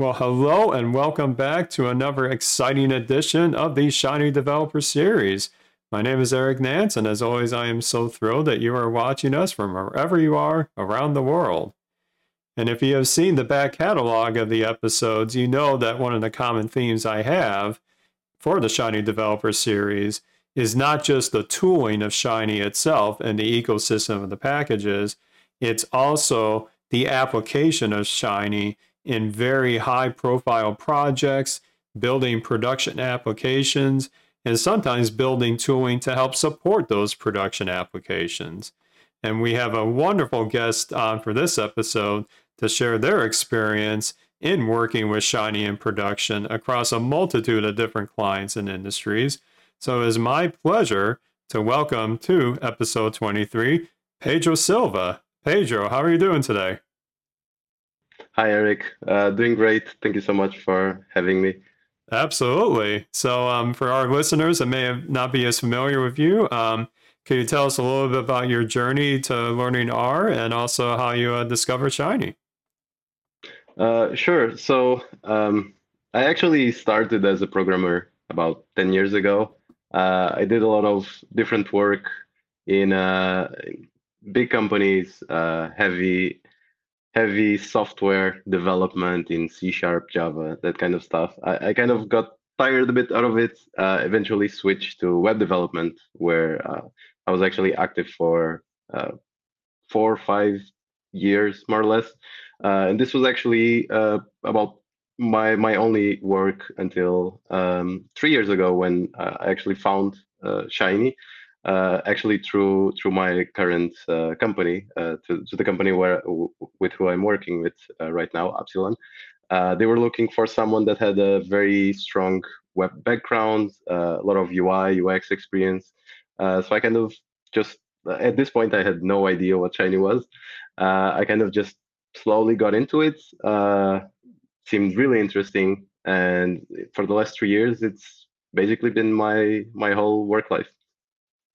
Well, hello and welcome back to another exciting edition of the Shiny Developer Series. My name is Eric Nance, and as always, I am so thrilled that you are watching us from wherever you are around the world. And if you have seen the back catalog of the episodes, you know that one of the common themes I have for the Shiny Developer Series is not just the tooling of Shiny itself and the ecosystem of the packages, it's also the application of Shiny in very high profile projects, building production applications, and sometimes building tooling to help support those production applications. And we have a wonderful guest on for this episode to share their experience in working with Shiny in production across a multitude of different clients and industries. So it is my pleasure to welcome to episode 23 Pedro Silva. Pedro, how are you doing today? Hi, Eric. Uh, doing great. Thank you so much for having me. Absolutely. So, um, for our listeners that may not be as familiar with you, um, can you tell us a little bit about your journey to learning R and also how you uh, discovered Shiny? Uh, sure. So, um, I actually started as a programmer about 10 years ago. Uh, I did a lot of different work in uh, big companies, uh, heavy heavy software development in C sharp, Java, that kind of stuff. I, I kind of got tired a bit out of it. Uh, eventually switched to web development, where uh, I was actually active for uh, four or five years, more or less. Uh, and this was actually uh, about my my only work until um, three years ago when uh, I actually found Shiny uh, actually through through my current uh, company, uh, to, to the company where with who I'm working with uh, right now, Appsilon. Uh, they were looking for someone that had a very strong web background, uh, a lot of UI UX experience. so I kind of just at this point I had no idea what Shiny was. I kind of just slowly got into it. seemed really interesting, and for the last three years, it's basically been my my whole work life.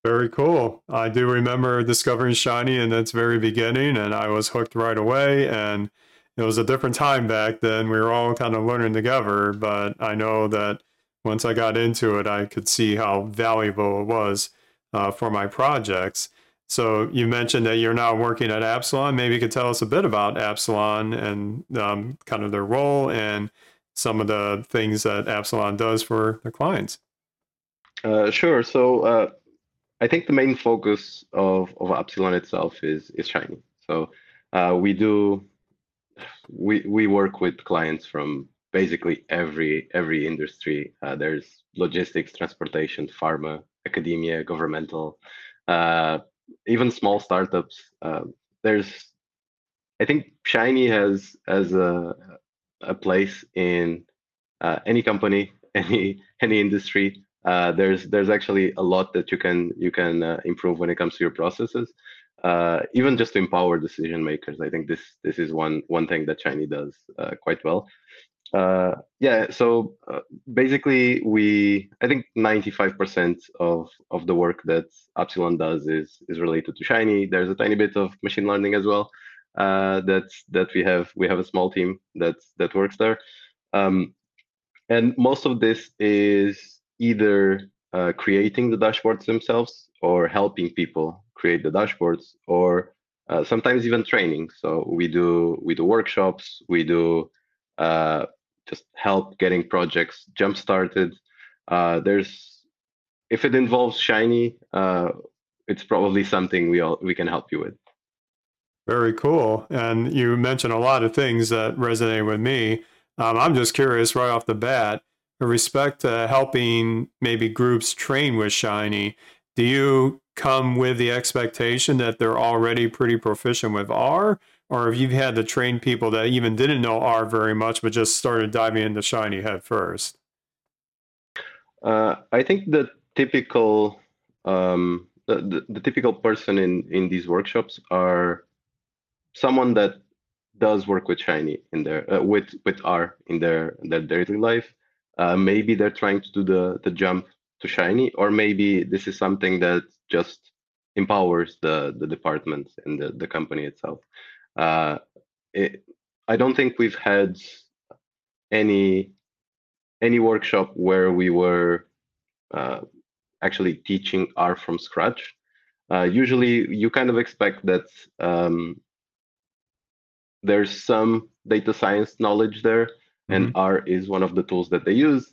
Very cool. I do remember discovering Shiny in its very beginning, and I was hooked right away. And it was a different time back then. We were all kind of learning together, but I know that once I got into it, I could see how valuable it was uh, for my projects. So you mentioned that you're now working at Appsilon. Maybe you could tell us a bit about Appsilon and um, kind of their role and some of the things that Appsilon does for their clients. Uh, sure. So uh, I think the main focus of, of Appsilon itself is is Shiny. So uh, we do we we work with clients from basically every every industry. Uh, there's logistics, transportation, pharma, academia, governmental, uh, even small startups. Uh, there's I think Shiny has as a a place in uh, any company, any any industry uh, there's there's actually a lot that you can you can uh, improve when it comes to your processes. Uh, even just to empower decision makers i think this this is one one thing that shiny does uh, quite well. Uh, yeah so uh, basically we i think 95% of of the work that Appsilon does is is related to shiny. There's a tiny bit of machine learning as well that that we have we have a small team that that works there. Um, and most of this is either uh, creating the dashboards themselves or helping people create the dashboards or uh, sometimes even training. So we do we do workshops we do uh, just help getting projects jump started. Uh, there's if it involves shiny uh, it's probably something we all we can help you with. Very cool. And you mentioned a lot of things that resonate with me. Um, i'm just curious right off the bat respect to helping maybe groups train with Shiny, do you come with the expectation that they're already pretty proficient with R? Or have you've had to train people that even didn't know R very much, but just started diving into Shiny head first? Uh, I think the typical um, the, the, the, typical person in in these workshops are someone that does work with Shiny in their uh, with with R in their their daily life, uh, maybe they're trying to do the the jump to shiny or maybe this is something that just empowers the the department and the, the company itself uh, it, i don't think we've had any any workshop where we were uh, actually teaching R from scratch. Uh, usually, you kind of expect that um, there's some data science knowledge there, mm-hmm. and R is one of the tools that they use.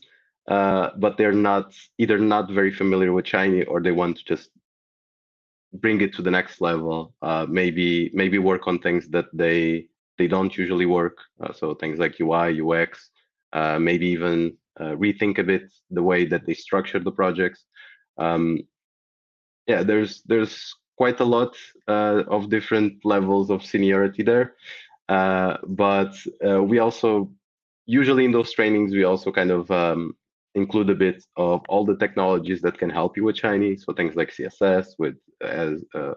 Uh, but they're not either not very familiar with Shiny or they want to just bring it to the next level. Uh, maybe maybe work on things that they they don't usually work. Uh, so things like UI, UX, uh, maybe even uh, rethink a bit the way that they structure the projects. Um, yeah, there's there's quite a lot uh, of different levels of seniority there, uh, but we also usually in those trainings we also kind of um, include a bit of all the technologies that can help you with Shiny. So things like CSS with as uh,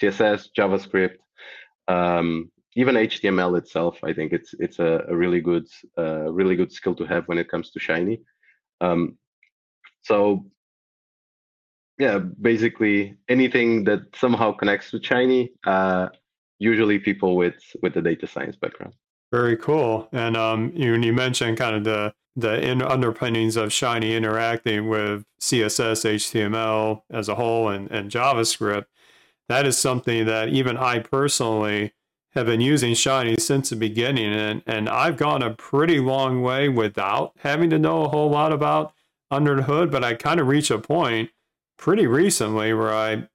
CSS, JavaScript, um, even HTML itself. I think it's it's a, a really good uh, really good skill to have when it comes to Shiny. Um, so yeah, basically anything that somehow connects to Shiny. Uh, usually people with with a data science background. Very cool. And um, you, you mentioned kind of the the in underpinnings of Shiny interacting with CSS, HTML as a whole, and, and JavaScript. That is something that even I personally have been using Shiny since the beginning, and, and I've gone a pretty long way without having to know a whole lot about under the hood. But I kind of reached a point pretty recently where I,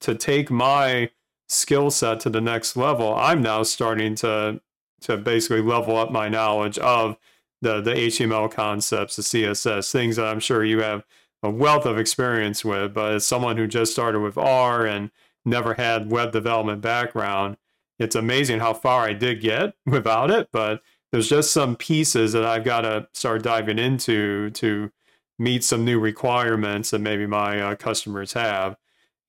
to take my skill set to the next level, I'm now starting to to basically level up my knowledge of the the HTML concepts, the CSS, things that I'm sure you have a wealth of experience with. But as someone who just started with R and never had web development background, it's amazing how far I did get without it. But there's just some pieces that I've got to start diving into to meet some new requirements that maybe my uh, customers have.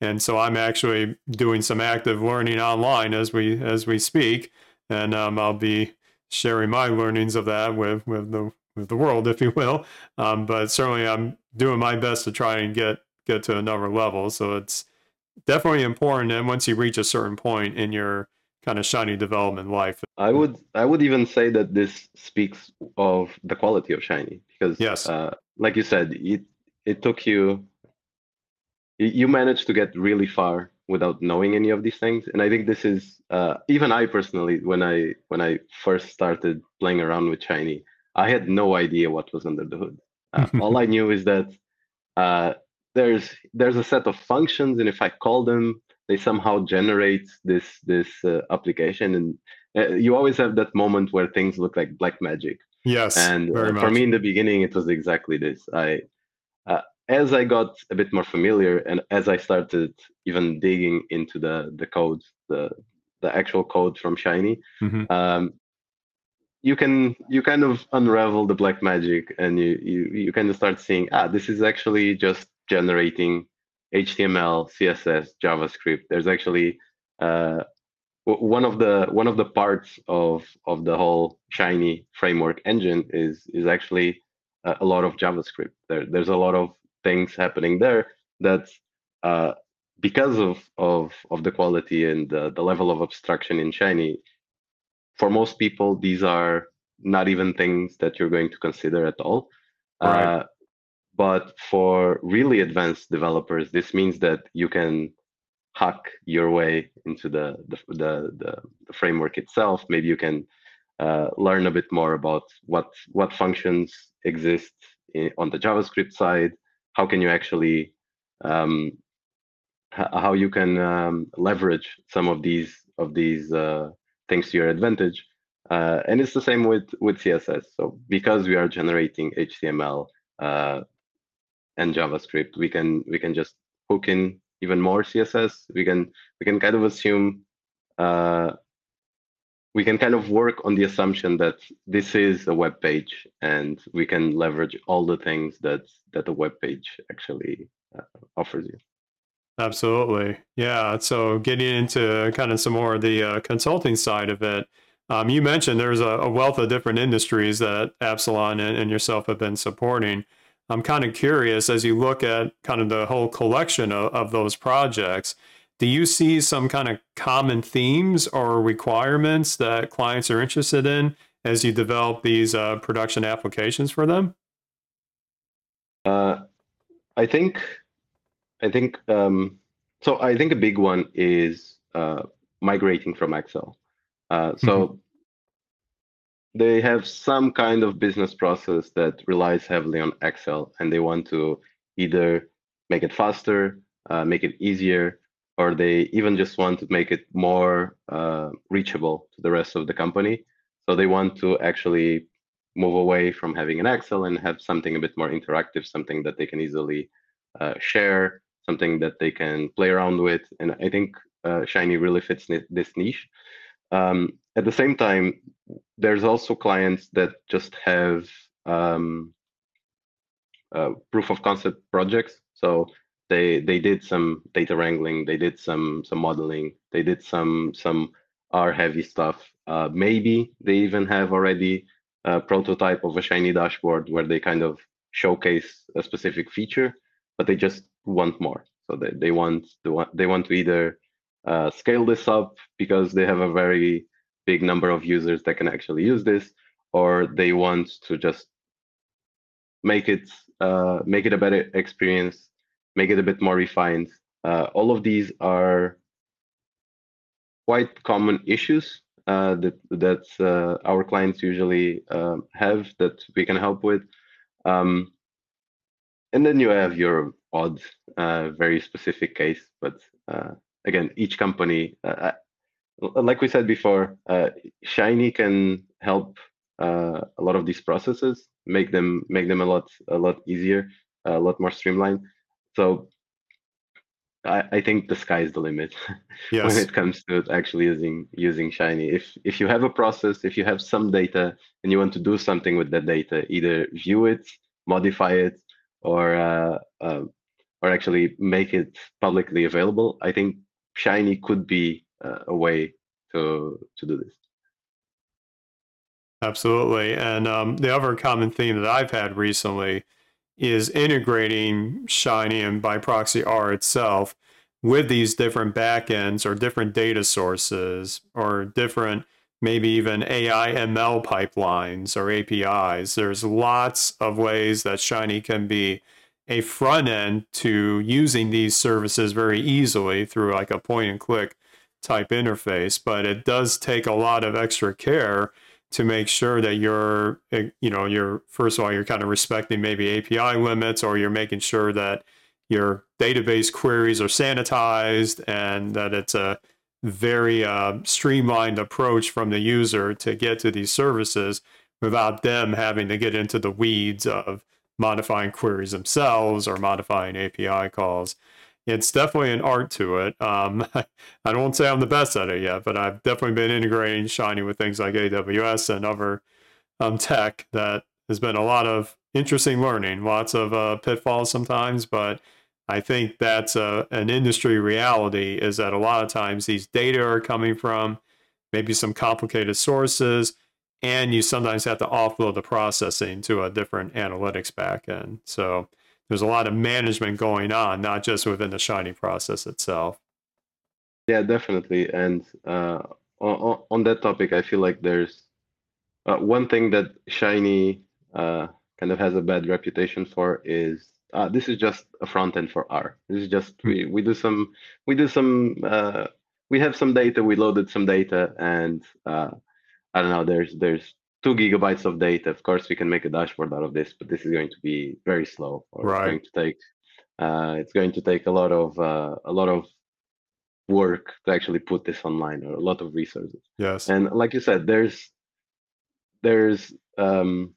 And so I'm actually doing some active learning online as we as we speak and um, I'll be sharing my learnings of that with with the with the world, if you will. Um, but certainly, I'm doing my best to try and get get to another level. So it's definitely important. And once you reach a certain point in your kind of shiny development life, I would I would even say that this speaks of the quality of shiny because yes, uh, like you said, it it took you you managed to get really far without knowing any of these things. And i think this is uh, even i personally when i when i first started playing around with shiny i had no idea what was under the hood. Uh, all i knew is that uh, there's there's a set of functions and if i call them they somehow generate this this uh, application. And uh, you always have that moment where things look like black magic. Yes and uh, for me in the beginning it was exactly this. I as I got a bit more familiar and as I started even digging into the the code, the the actual code from Shiny, mm-hmm. um, you can you kind of unravel the black magic and you, you you kind of start seeing ah this is actually just generating HTML, CSS, JavaScript. There's actually uh, one of the one of the parts of of the whole Shiny framework engine is is actually a, a lot of JavaScript. There, there's a lot of things happening there that uh, because of, of of the quality and the, the level of abstraction in Shiny, for most people these are not even things that you're going to consider at all. Right. Uh, but for really advanced developers, this means that you can hack your way into the the the, the, the framework itself. Maybe you can uh, learn a bit more about what what functions exist in, on the JavaScript side, how can you actually um, how you can um, leverage some of these of these uh, things to your advantage. Uh, and it's the same with with CSS. So because we are generating HTML uh, and JavaScript, we can we can just hook in even more CSS. We can we can kind of assume uh, we can kind of work on the assumption that this is a web page and we can leverage all the things that that the web page actually uh, offers you absolutely yeah so getting into kind of some more of the uh, consulting side of it um, you mentioned there's a, a, wealth of different industries that Appsilon and, and yourself have been supporting. I'm kind of curious as you look at kind of the whole collection of, of those projects do you see some kind of common themes or requirements that clients are interested in as you develop these uh, production applications for them? Uh, I think, I think, um, so I think a big one is uh, migrating from Excel. Uh, so mm-hmm. they have some kind of business process that relies heavily on Excel, and they want to either make it faster, uh, make it easier, or they even just want to make it more uh, reachable to the rest of the company. So they want to actually move away from having an Excel and have something a bit more interactive, something that they can easily uh, share, something that they can play around with. And I think uh, Shiny really fits this niche. Um, at the same time, there's also clients that just have um, uh, proof of concept projects. So they they did some data wrangling, they did some some modeling, they did some some R heavy stuff. Uh, maybe they even have already a prototype of a shiny dashboard where they kind of showcase a specific feature, but they just want more. So they, they want to they want to either uh, scale this up because they have a very big number of users that can actually use this, or they want to just make it uh, make it a better experience make it a bit more refined. Uh, all of these are quite common issues uh, that that uh, our clients usually um, have that we can help with. Um, and then you have your odd, uh, very specific case. But uh, again, each company, uh, like we said before, Shiny can help a lot of these processes, make them make them a lot a lot easier, a lot more streamlined. So I, I think the sky is the limit yes. when it comes to actually using using Shiny. If if you have a process, if you have some data and you want to do something with that data, either view it, modify it, or uh, uh, or actually make it publicly available, I think Shiny could be uh, a way to to do this. Absolutely, and um, the other common theme that I've had recently is integrating Shiny and by proxy R itself with these different backends or different data sources or different maybe even AI ML pipelines or APIs. There's lots of ways that Shiny can be a front end to using these services very easily through like a point and click type interface, but it does take a lot of extra care to make sure that you're, eh, you know, you're first of all, you're kind of respecting maybe API limits, or you're making sure that your database queries are sanitized and that it's a very uh, streamlined approach from the user to get to these services without them having to get into the weeds of modifying queries themselves or modifying API calls it's definitely an art to it. Um, I don't say I'm the best at it yet, but I've definitely been integrating Shiny with things like AWS and other um, tech that has been a lot of interesting learning, lots of uh, pitfalls sometimes, but I think that's a, an industry reality is that a lot of times these data are coming from maybe some complicated sources, and you sometimes have to offload the processing to a different analytics backend. So there's a lot of management going on, not just within the Shiny process itself. Yeah, definitely. And uh, on, on, that topic, I feel like there's uh, one thing that Shiny uh, kind of has a bad reputation for is uh, this is just a front end for R. This is just we we do some we do some uh, we have some data, we loaded some data, and uh, I don't know. There's there's two gigabytes of data. Of course, we can make a dashboard out of this, but this is going to be very slow. Or right. It's going to take uh, it's going to take a lot of uh, a lot of work to actually put this online, or a lot of resources. Yes. And like you said, there's there's um,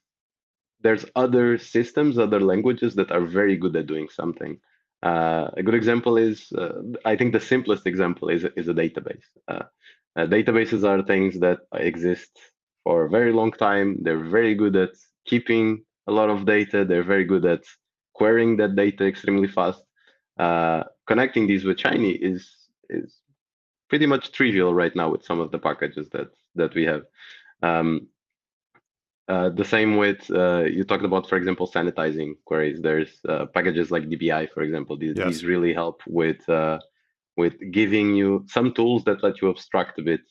there's other systems, other languages that are very good at doing something. Uh, a good example is, uh, I think the simplest example is is a database. Uh, uh databases are things that exist for a very long time. They're very good at keeping a lot of data. They're very good at querying that data extremely fast. Uh, connecting these with Shiny is is pretty much trivial right now with some of the packages that that we have. Um, uh, the same with uh, you talked about, for example, sanitizing queries. There's uh, packages like DBI, for example. These, yes. these really help with uh, with giving you some tools that let you abstract a bit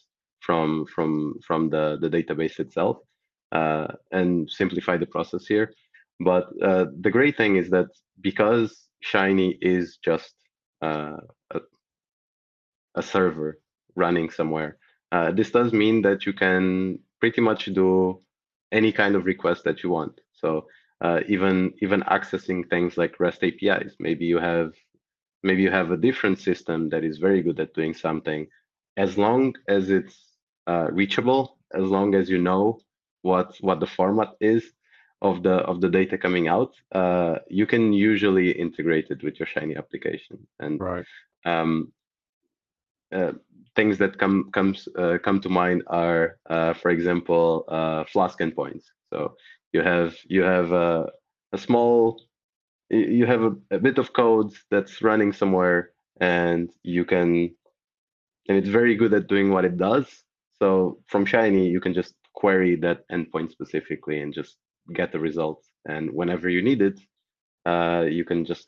from from from the the database itself uh, and simplify the process here. But uh, the great thing is that because Shiny is just uh, a, a, server running somewhere, uh, this does mean that you can pretty much do any kind of request that you want. So uh, even even accessing things like REST APIs, maybe you have maybe you have a different system that is very good at doing something, as long as it's uh, reachable, as long as you know what what the format is of the of the data coming out, uh, you can usually integrate it with your Shiny application. And right. um, uh, things that come comes uh, come to mind are, uh, for example, uh, Flask endpoints. So you have you have a, a small you have a, a bit of code that's running somewhere, and you can and it's very good at doing what it does. So from Shiny, you can just query that endpoint specifically and just get the results. And whenever you need it, uh, you can just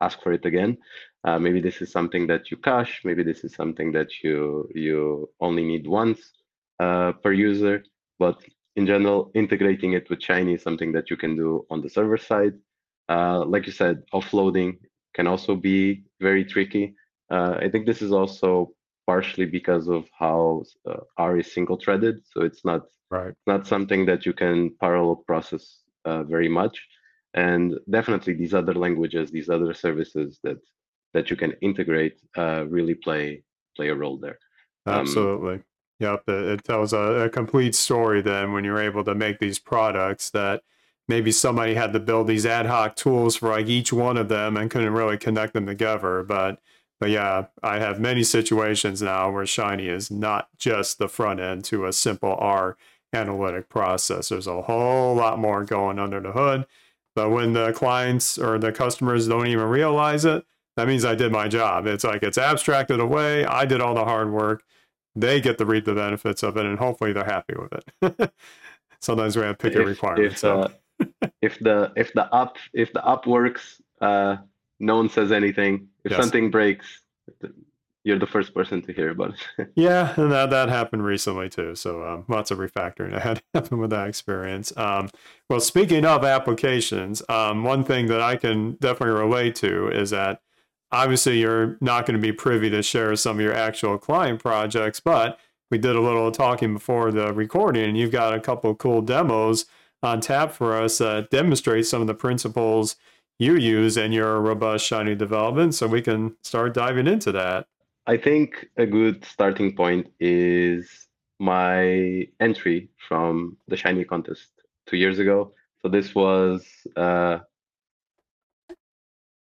ask for it again. Uh, maybe this is something that you cache. Maybe this is something that you you only need once uh, per user. But in general, integrating it with Shiny is something that you can do on the server side. Uh, like you said, offloading can also be very tricky. Uh, I think this is also partially because of how uh, R is single threaded. So it's not right. not something that you can parallel process uh, very much. And definitely these other languages, these other services that that you can integrate uh, really play play a role there. Um, Absolutely. Yep. It, it tells a, a complete story then when you're able to make these products that maybe somebody had to build these ad hoc tools for like each one of them and couldn't really connect them together. But but yeah, I have many situations now where Shiny is not just the front end to a simple R analytic process. There's a whole lot more going under the hood. But when the clients or the customers don't even realize it, that means I did my job. It's like it's abstracted away. I did all the hard work. They get to reap the benefits of it, and hopefully they're happy with it. Sometimes we have picky if, requirements. If, so. uh, if the if the up if the up works, uh, no one says anything. If yes. something breaks, you're the first person to hear about it. yeah, and that, that happened recently too. So um, lots of refactoring that had happened with that experience. Um, well, speaking of applications, um, one thing that I can definitely relate to is that obviously you're not going to be privy to share some of your actual client projects, but we did a little talking before the recording, and you've got a couple cool demos on tap for us that demonstrate some of the principles you use in your robust Shiny development. So we can start diving into that. I think a good starting point is my entry from the Shiny contest two years ago. So this was, uh,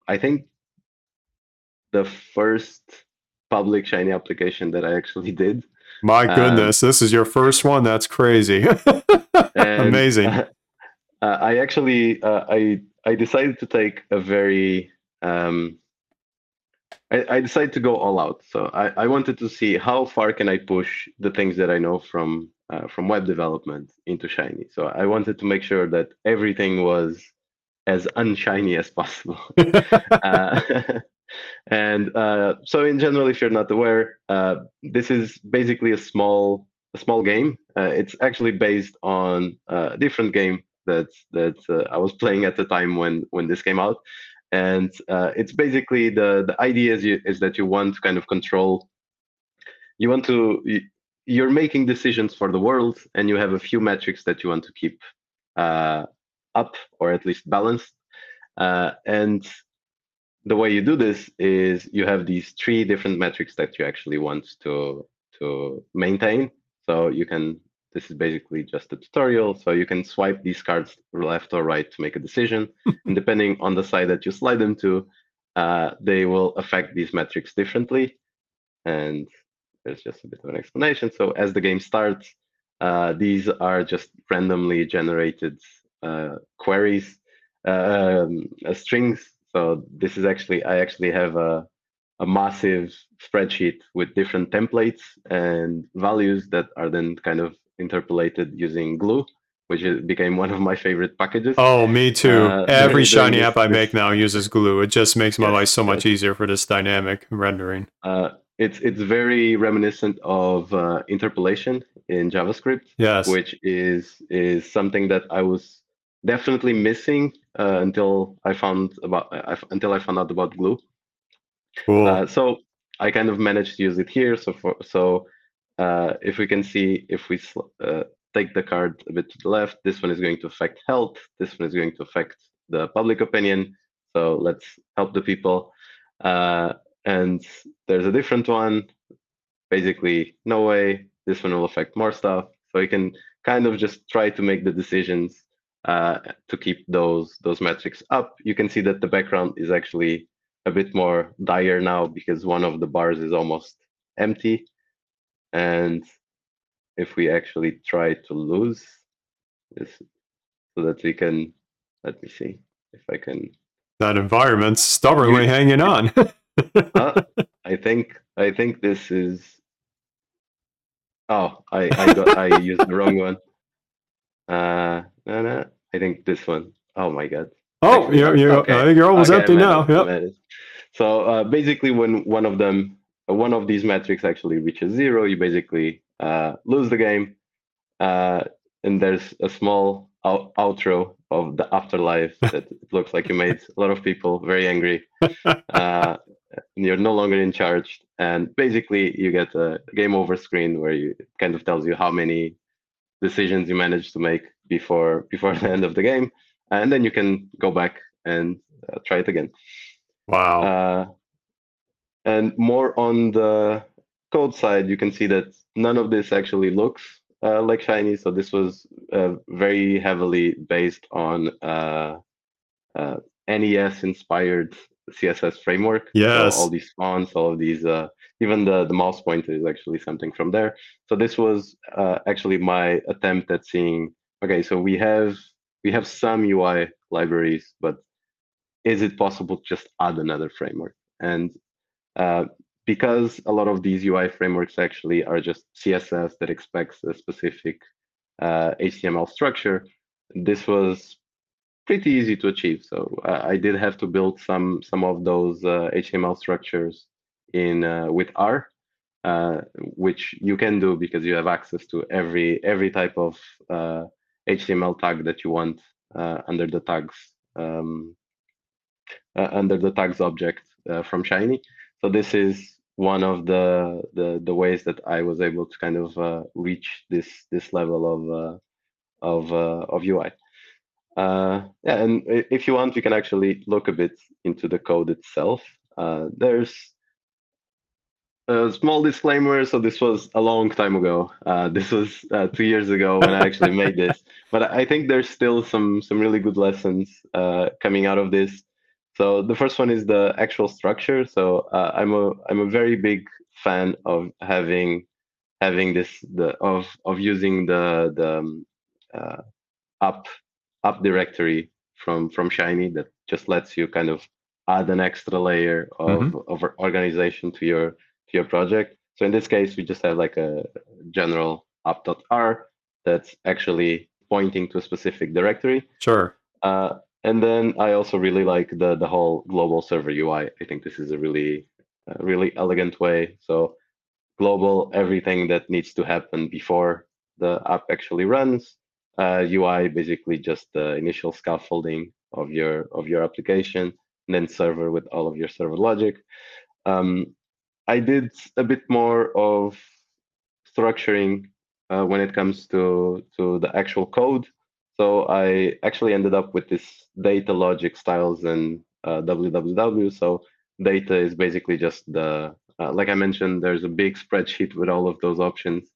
I think, the first public Shiny application that I actually did. My um, goodness, um, this is your first one. That's crazy. Amazing. Uh, uh, I actually uh, I I decided to take a very um, I, I, decided to go all out. So I, I wanted to see how far can I push the things that I know from uh, from web development into Shiny. So I wanted to make sure that everything was as unshiny as possible. uh, and uh, so in general, if you're not aware, uh, this is basically a small a small game. Uh, it's actually based on a different game that that uh, I was playing at the time when when this came out. And uh, it's basically the the idea is, you, is that you want to kind of control you want to you're making decisions for the world and you have a few metrics that you want to keep uh, up or at least balanced. Uh, and the way you do this is you have these three different metrics that you actually want to to maintain. So you can this is basically just a tutorial. So you can swipe these cards left or right to make a decision. and depending on the side that you slide them to, uh, they will affect these metrics differently. And there's just a bit of an explanation. So as the game starts, uh, these are just randomly generated uh, queries, um, uh, strings. So this is actually, I actually have a, a massive spreadsheet with different templates and values that are then kind of interpolated using glue which became one of my favorite packages. Oh, me too. Uh, Every Shiny app I make now uses Glue. It just makes my life so much easier for this dynamic rendering. Uh, it's it's very reminiscent of uh, interpolation in JavaScript. Yes. Which is is something that I was definitely missing uh, until I found about uh, until I found out about Glue. Cool. Uh, so I kind of managed to use it here. So for so uh, if we can see if we uh, take the card a bit to the left, this one is going to affect health. This one is going to affect the public opinion. So let's help the people. Uh, and there's a different one. Basically, no way. This one will affect more stuff. So you can kind of just try to make the decisions uh, to keep those those metrics up. You can see that the background is actually a bit more dire now because one of the bars is almost empty. And if we actually try to lose this so that we can, let me see if I can. That environment's stubbornly hanging on. uh, I think I think this is. Oh, I I got I used the wrong one. Uh, no, no, I think this one. Oh my god. Oh, Actually, you're, you're okay. I think you're almost okay, empty now. Yeah. So uh, basically, when one of them, uh, one of these metrics actually reaches zero, you basically uh, lose the game. Uh, and there's a small out- outro of the afterlife that looks like you made a lot of people very angry. Uh, you're no longer in charge, and basically you get a game over screen where you kind of tells you how many decisions you managed to make before before the end of the game, and then you can go back and uh, try it again. Wow. And more on the code side, you can see that none of this actually looks uh, like Shiny. So this was uh, very heavily based on uh, uh NES inspired CSS framework. Yes. So all these fonts, all of these, uh, even the, the mouse pointer is actually something from there. So this was uh, actually my attempt at seeing, okay, so we have we have some UI libraries, but is it possible to just add another framework? And because a lot of these UI frameworks actually are just CSS that expects a specific uh, HTML structure, this was pretty easy to achieve. So uh, I did have to build some some of those uh, HTML structures in uh, with R, uh, which you can do because you have access to every every type of HTML uh, tag that you want under the tags um, under the tags object from Shiny. So this is one of the, the the ways that I was able to kind of uh, reach this this level of uh, of uh, of UI. Uh, yeah, and if you want, we can actually look a bit into the code itself. Uh, there's a small disclaimer. So this was a long time ago. Uh, this was two years ago when I actually made this. But I think there's still some some really good lessons coming out of this. So the first one is the actual structure. So uh, I'm a I'm a very big fan of having having this the of of using the the um, uh, up up directory from from Shiny that just lets you kind of add an extra layer of mm-hmm. of organization to your to your project. So in this case, we just have like a general up.r that's actually pointing to a specific directory. Sure. Uh, and then I also really like the the whole global server UI. I think this is a really a really elegant way. So global, everything that needs to happen before the app actually runs. Uh, UI basically just the initial scaffolding of your of your application, and then server with all of your server logic. Um, I did a bit more of structuring uh, when it comes to to the actual code. So I actually ended up with this data logic styles in uh, www. So data is basically just the, uh, like I mentioned, there's a big spreadsheet with all of those options,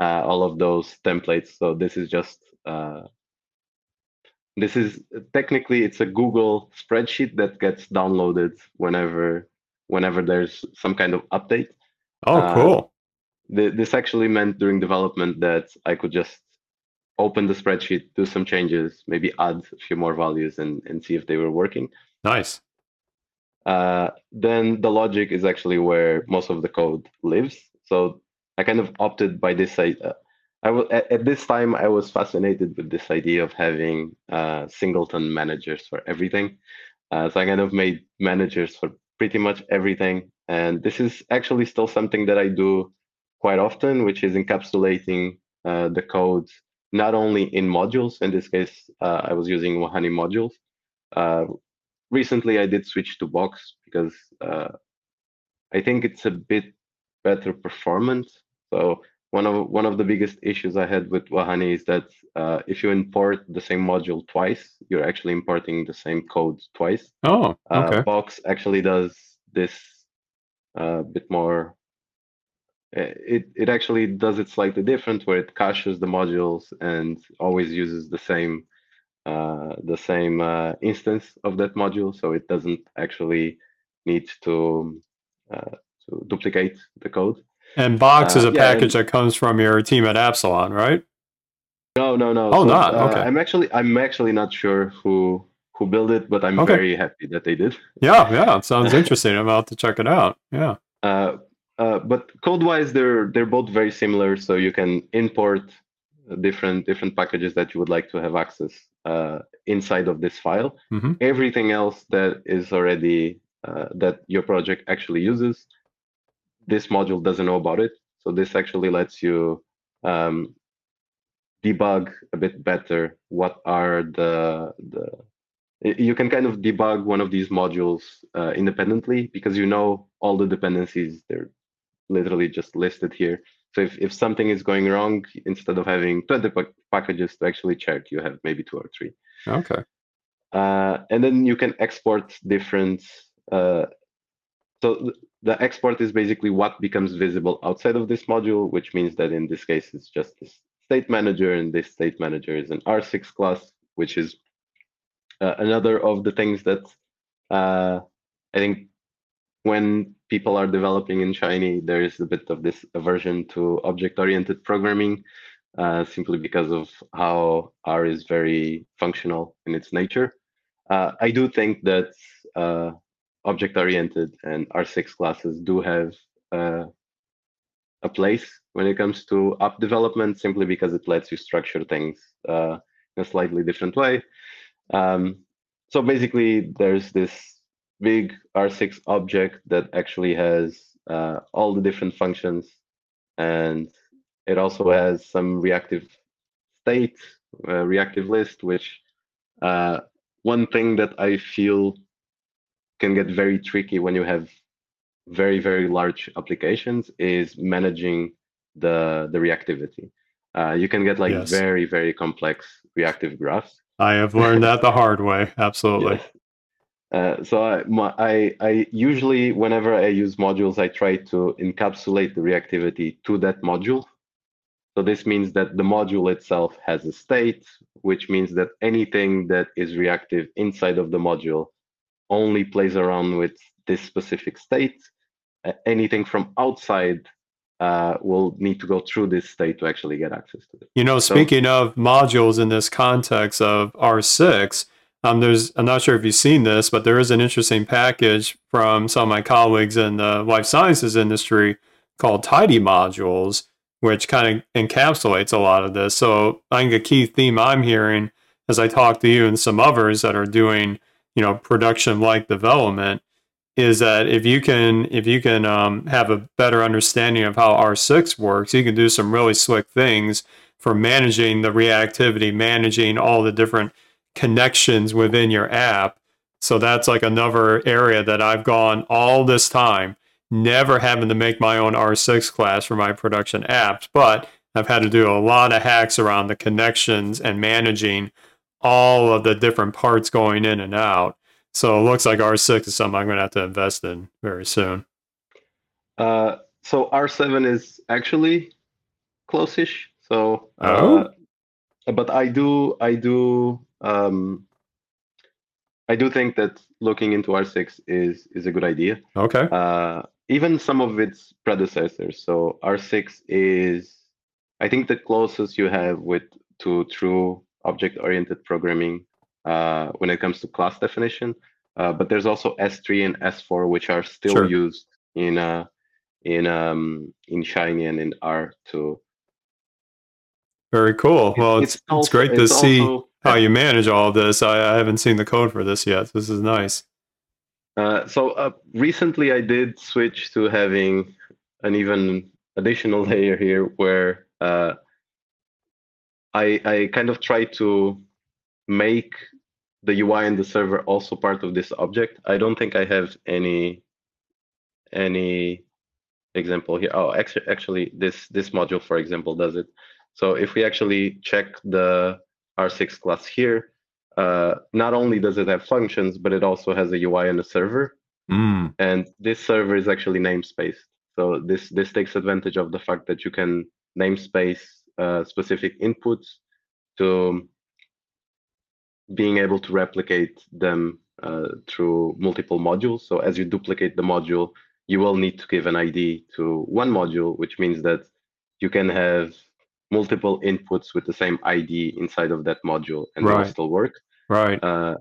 uh, all of those templates. So this is just, uh, this is technically it's a Google spreadsheet that gets downloaded whenever, whenever there's some kind of update. Oh, uh, cool. this actually meant during development that I could just open the spreadsheet, do some changes, maybe add a few more values and, and see if they were working. Nice. Uh, then the logic is actually where most of the code lives. So I kind of opted by this. I, uh, I w- at, at this time, I was fascinated with this idea of having uh, singleton managers for everything. Uh, so I kind of made managers for pretty much everything. And this is actually still something that I do quite often, which is encapsulating uh, the code not only in modules. In this case, uh, I was using Wahani modules. Uh, recently, I did switch to Box because uh, I think it's a bit better performance. So one of one of the biggest issues I had with Wahani is that uh, if you import the same module twice, you're actually importing the same code twice. Oh, okay. Uh, Box actually does this a uh, bit more. Uh, it it actually does it slightly different, where it caches the modules and always uses the same uh, the same uh, instance of that module, so it doesn't actually need to uh, to duplicate the code. And Box is a yeah, package and, that comes from your team at Appsilon, right? No, no, no. Oh, so, not okay. I'm actually I'm actually not sure who who built it, but I'm okay. very happy that they did. Yeah, yeah, it sounds interesting. I'm about to check it out. Yeah. Uh, uh, but code-wise, they're they're both very similar. So you can import different different packages that you would like to have access uh, inside of this file. Mm-hmm. Everything else that is already uh, that your project actually uses, this module doesn't know about it. So this actually lets you um, debug a bit better what are the the you can kind of debug one of these modules uh, independently because you know all the dependencies they're literally just listed here. So if, if something is going wrong instead of having 20 packages to actually check you have maybe two or three. Okay. Uh, and then you can export different uh, so the export is basically what becomes visible outside of this module which means that in this case it's just this state manager and this state manager is an r6 class which is uh, another of the things that uh, I think when people are developing in Shiny, there is a bit of this aversion to object-oriented programming, uh, simply because of how R is very functional in its nature. Uh, I do think that uh, object-oriented and R6 classes do have uh, a place when it comes to app development, simply because it lets you structure things in a slightly different way. Um, so basically, there's this big R6 object that actually has uh, all the different functions, and it also has some reactive state, uh, reactive list, which uh, one thing that I feel can get very tricky when you have very very large applications is managing the the reactivity. Uh, you can get like yes. very very complex reactive graphs I have learned that the hard way. Absolutely. Yes. Uh, so I, my, I, I usually, whenever I use modules, I try to encapsulate the reactivity to that module. So this means that the module itself has a state, which means that anything that is reactive inside of the module only plays around with this specific state. Uh, anything from outside uh, will need to go through this state to actually get access to it. You know, speaking so, of modules in this context of R6, um, there's I'm not sure if you've seen this, but there is an interesting package from some of my colleagues in the life sciences industry called Tidy Modules, which kind of encapsulates a lot of this. So I think a key theme I'm hearing as I talk to you and some others that are doing, you know, production like development is that if you can if you can um, have a better understanding of how R6 works, you can do some really slick things for managing the reactivity, managing all the different connections within your app. So that's like another area that I've gone all this time, never having to make my own R6 class for my production apps, but I've had to do a lot of hacks around the connections and managing all of the different parts going in and out. So it looks like R6 is something I'm going to have to invest in very soon. Uh, so R7 is actually close-ish. So, oh. Uh, but I do, I do, um, I do think that looking into R6 is is a good idea. Okay. Uh, even some of its predecessors. So R6 is, I think, the closest you have with to true object-oriented programming uh, when it comes to class definition. Uh, but there's also S3 and S4, which are still sure. used in uh, in um, in Shiny and in R too. Very cool. Well, it's, it's, also, it's great to see also, how you manage all of this. I, I haven't seen the code for this yet. This is nice. Uh, so uh, recently I did switch to having an even additional layer here where uh, I, I kind of try to make the UI and the server also part of this object. I don't think I have any any example here. Oh, actually, actually, this this module, for example, does it. So if we actually check the R6 class here, uh, not only does it have functions, but it also has a UI and a server. Mm. And this server is actually namespace. So this this takes advantage of the fact that you can namespace uh, specific inputs to being able to replicate them uh, through multiple modules. So as you duplicate the module, you will need to give an ID to one module, which means that you can have multiple inputs with the same ID inside of that module, and right. they will still work. Right. Uh,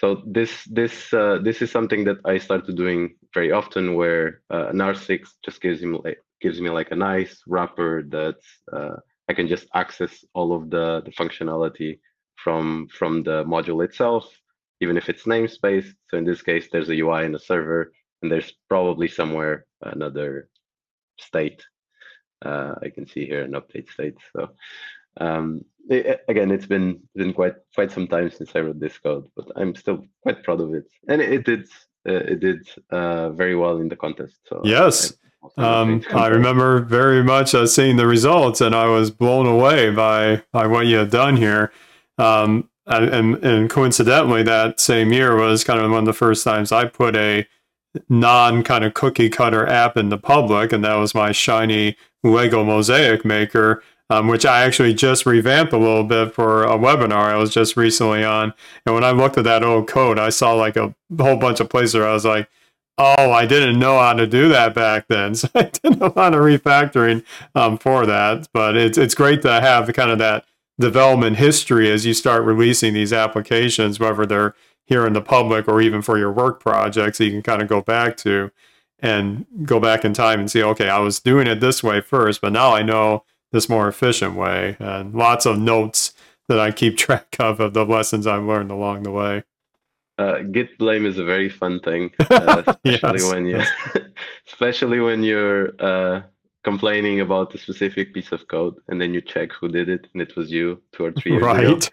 so this this uh, this is something that I started doing very often, where uh, an R6 just gives me like, gives me like a nice wrapper that uh, I can just access all of the the functionality from from the module itself, even if it's namespace. So in this case, there's a UI and a server, and there's probably somewhere another state. Uh, I can see here an update state. So um, it, again, it's been been quite quite some time since I wrote this code, but I'm still quite proud of it, and it, it did uh, it did uh, very well in the contest. So yes. Um, I remember very much uh, seeing the results, and I was blown away by by what you had done here. Um, and, and coincidentally, that same year was kind of one of the first times I put a non kind of cookie cutter app in the public, and that was my shiny Lego mosaic maker, um, which I actually just revamped a little bit for a webinar I was just recently on. And when I looked at that old code, I saw like a whole bunch of places where I was like, oh, I didn't know how to do that back then. So I did a lot of refactoring um, for that. But it's, it's great to have kind of that development history as you start releasing these applications, whether they're here in the public or even for your work projects, you can kind of go back to and go back in time and see, okay, I was doing it this way first, but now I know this more efficient way. And lots of notes that I keep track of of the lessons I've learned along the way. Uh, Git blame is a very fun thing, uh, especially yes. when you, especially when you're uh, complaining about a specific piece of code, and then you check who did it, and it was you two or three years right.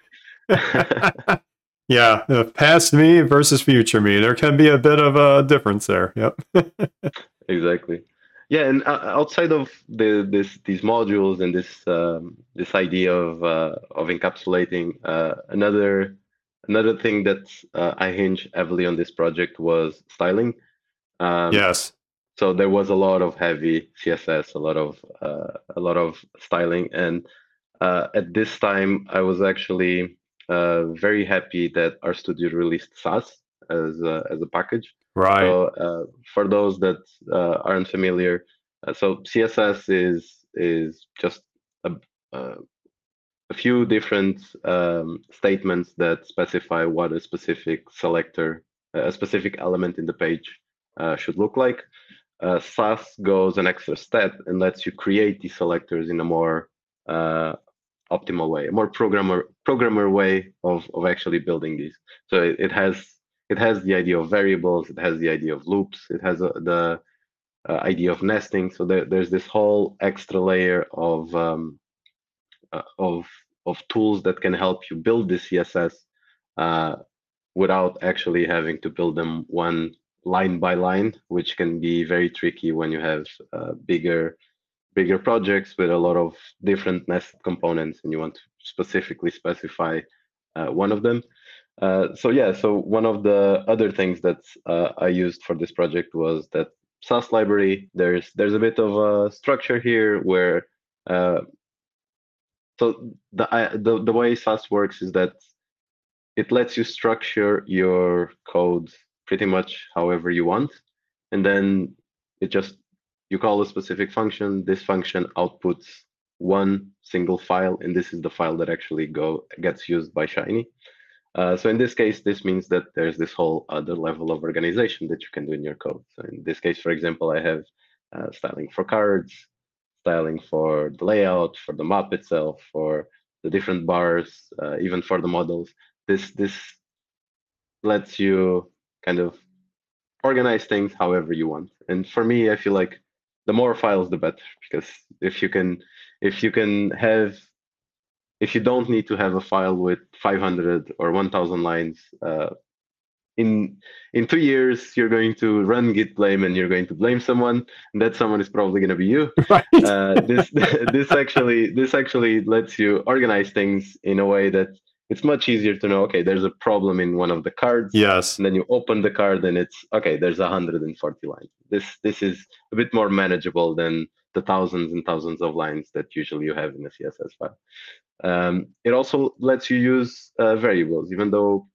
ago. Yeah, past me versus future me. There can be a bit of a difference there. Yep. exactly. Yeah, and uh, outside of the this these modules and this um, this idea of uh, of encapsulating, uh, another another thing that uh, I hinge heavily on this project was styling. Um, yes. So there was a lot of heavy CSS, a lot of uh, a lot of styling, and uh, at this time I was actually uh, very happy that RStudio released Sass as a, as a package. Right. So uh, for those that uh, aren't familiar, uh, so CSS is is just a, a few different um, statements that specify what a specific selector, a specific element in the page uh, should look like. Uh, Sass goes an extra step and lets you create these selectors in a more uh, optimal way, a more programmer programmer way of, of actually building these. So it, it has it has the idea of variables, it has the idea of loops, it has a, the uh, idea of nesting. So there, there's this whole extra layer of um, uh, of of tools that can help you build the CSS uh, without actually having to build them one line by line, which can be very tricky when you have uh, bigger bigger projects with a lot of different nested components and you want to specifically specify uh, one of them. Uh, so yeah, so one of the other things that uh, I used for this project was that Sass library. There's there's a bit of a structure here where uh, so the, the the way Sass works is that it lets you structure your code pretty much however you want, and then it just you call a specific function. This function outputs one single file, and this is the file that actually go gets used by Shiny. Uh, so in this case, this means that there's this whole other level of organization that you can do in your code. So in this case, for example, I have uh, styling for cards, styling for the layout, for the map itself, for the different bars, uh, even for the models. This this lets you kind of organize things however you want. And for me, I feel like the more files, the better, because if you can, if you can have, if you don't need to have a file with 500 or 1,000 lines, uh, in in two years you're going to run git blame and you're going to blame someone and that someone is probably going to be you right. uh, this this actually this actually lets you organize things in a way that it's much easier to know okay there's a problem in one of the cards. Yes. And then you open the card and it's okay there's 140 lines. This this is a bit more manageable than the thousands and thousands of lines that usually you have in a css file. Um, it also lets you use uh, variables even though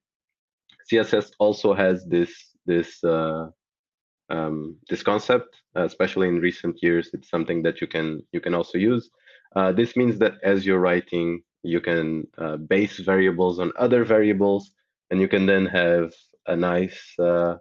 css also has this this uh, um, this concept uh, especially in recent years it's something that you can you can also use. Uh, this means that as you're writing you can uh, base variables on other variables, and you can then have a nice uh,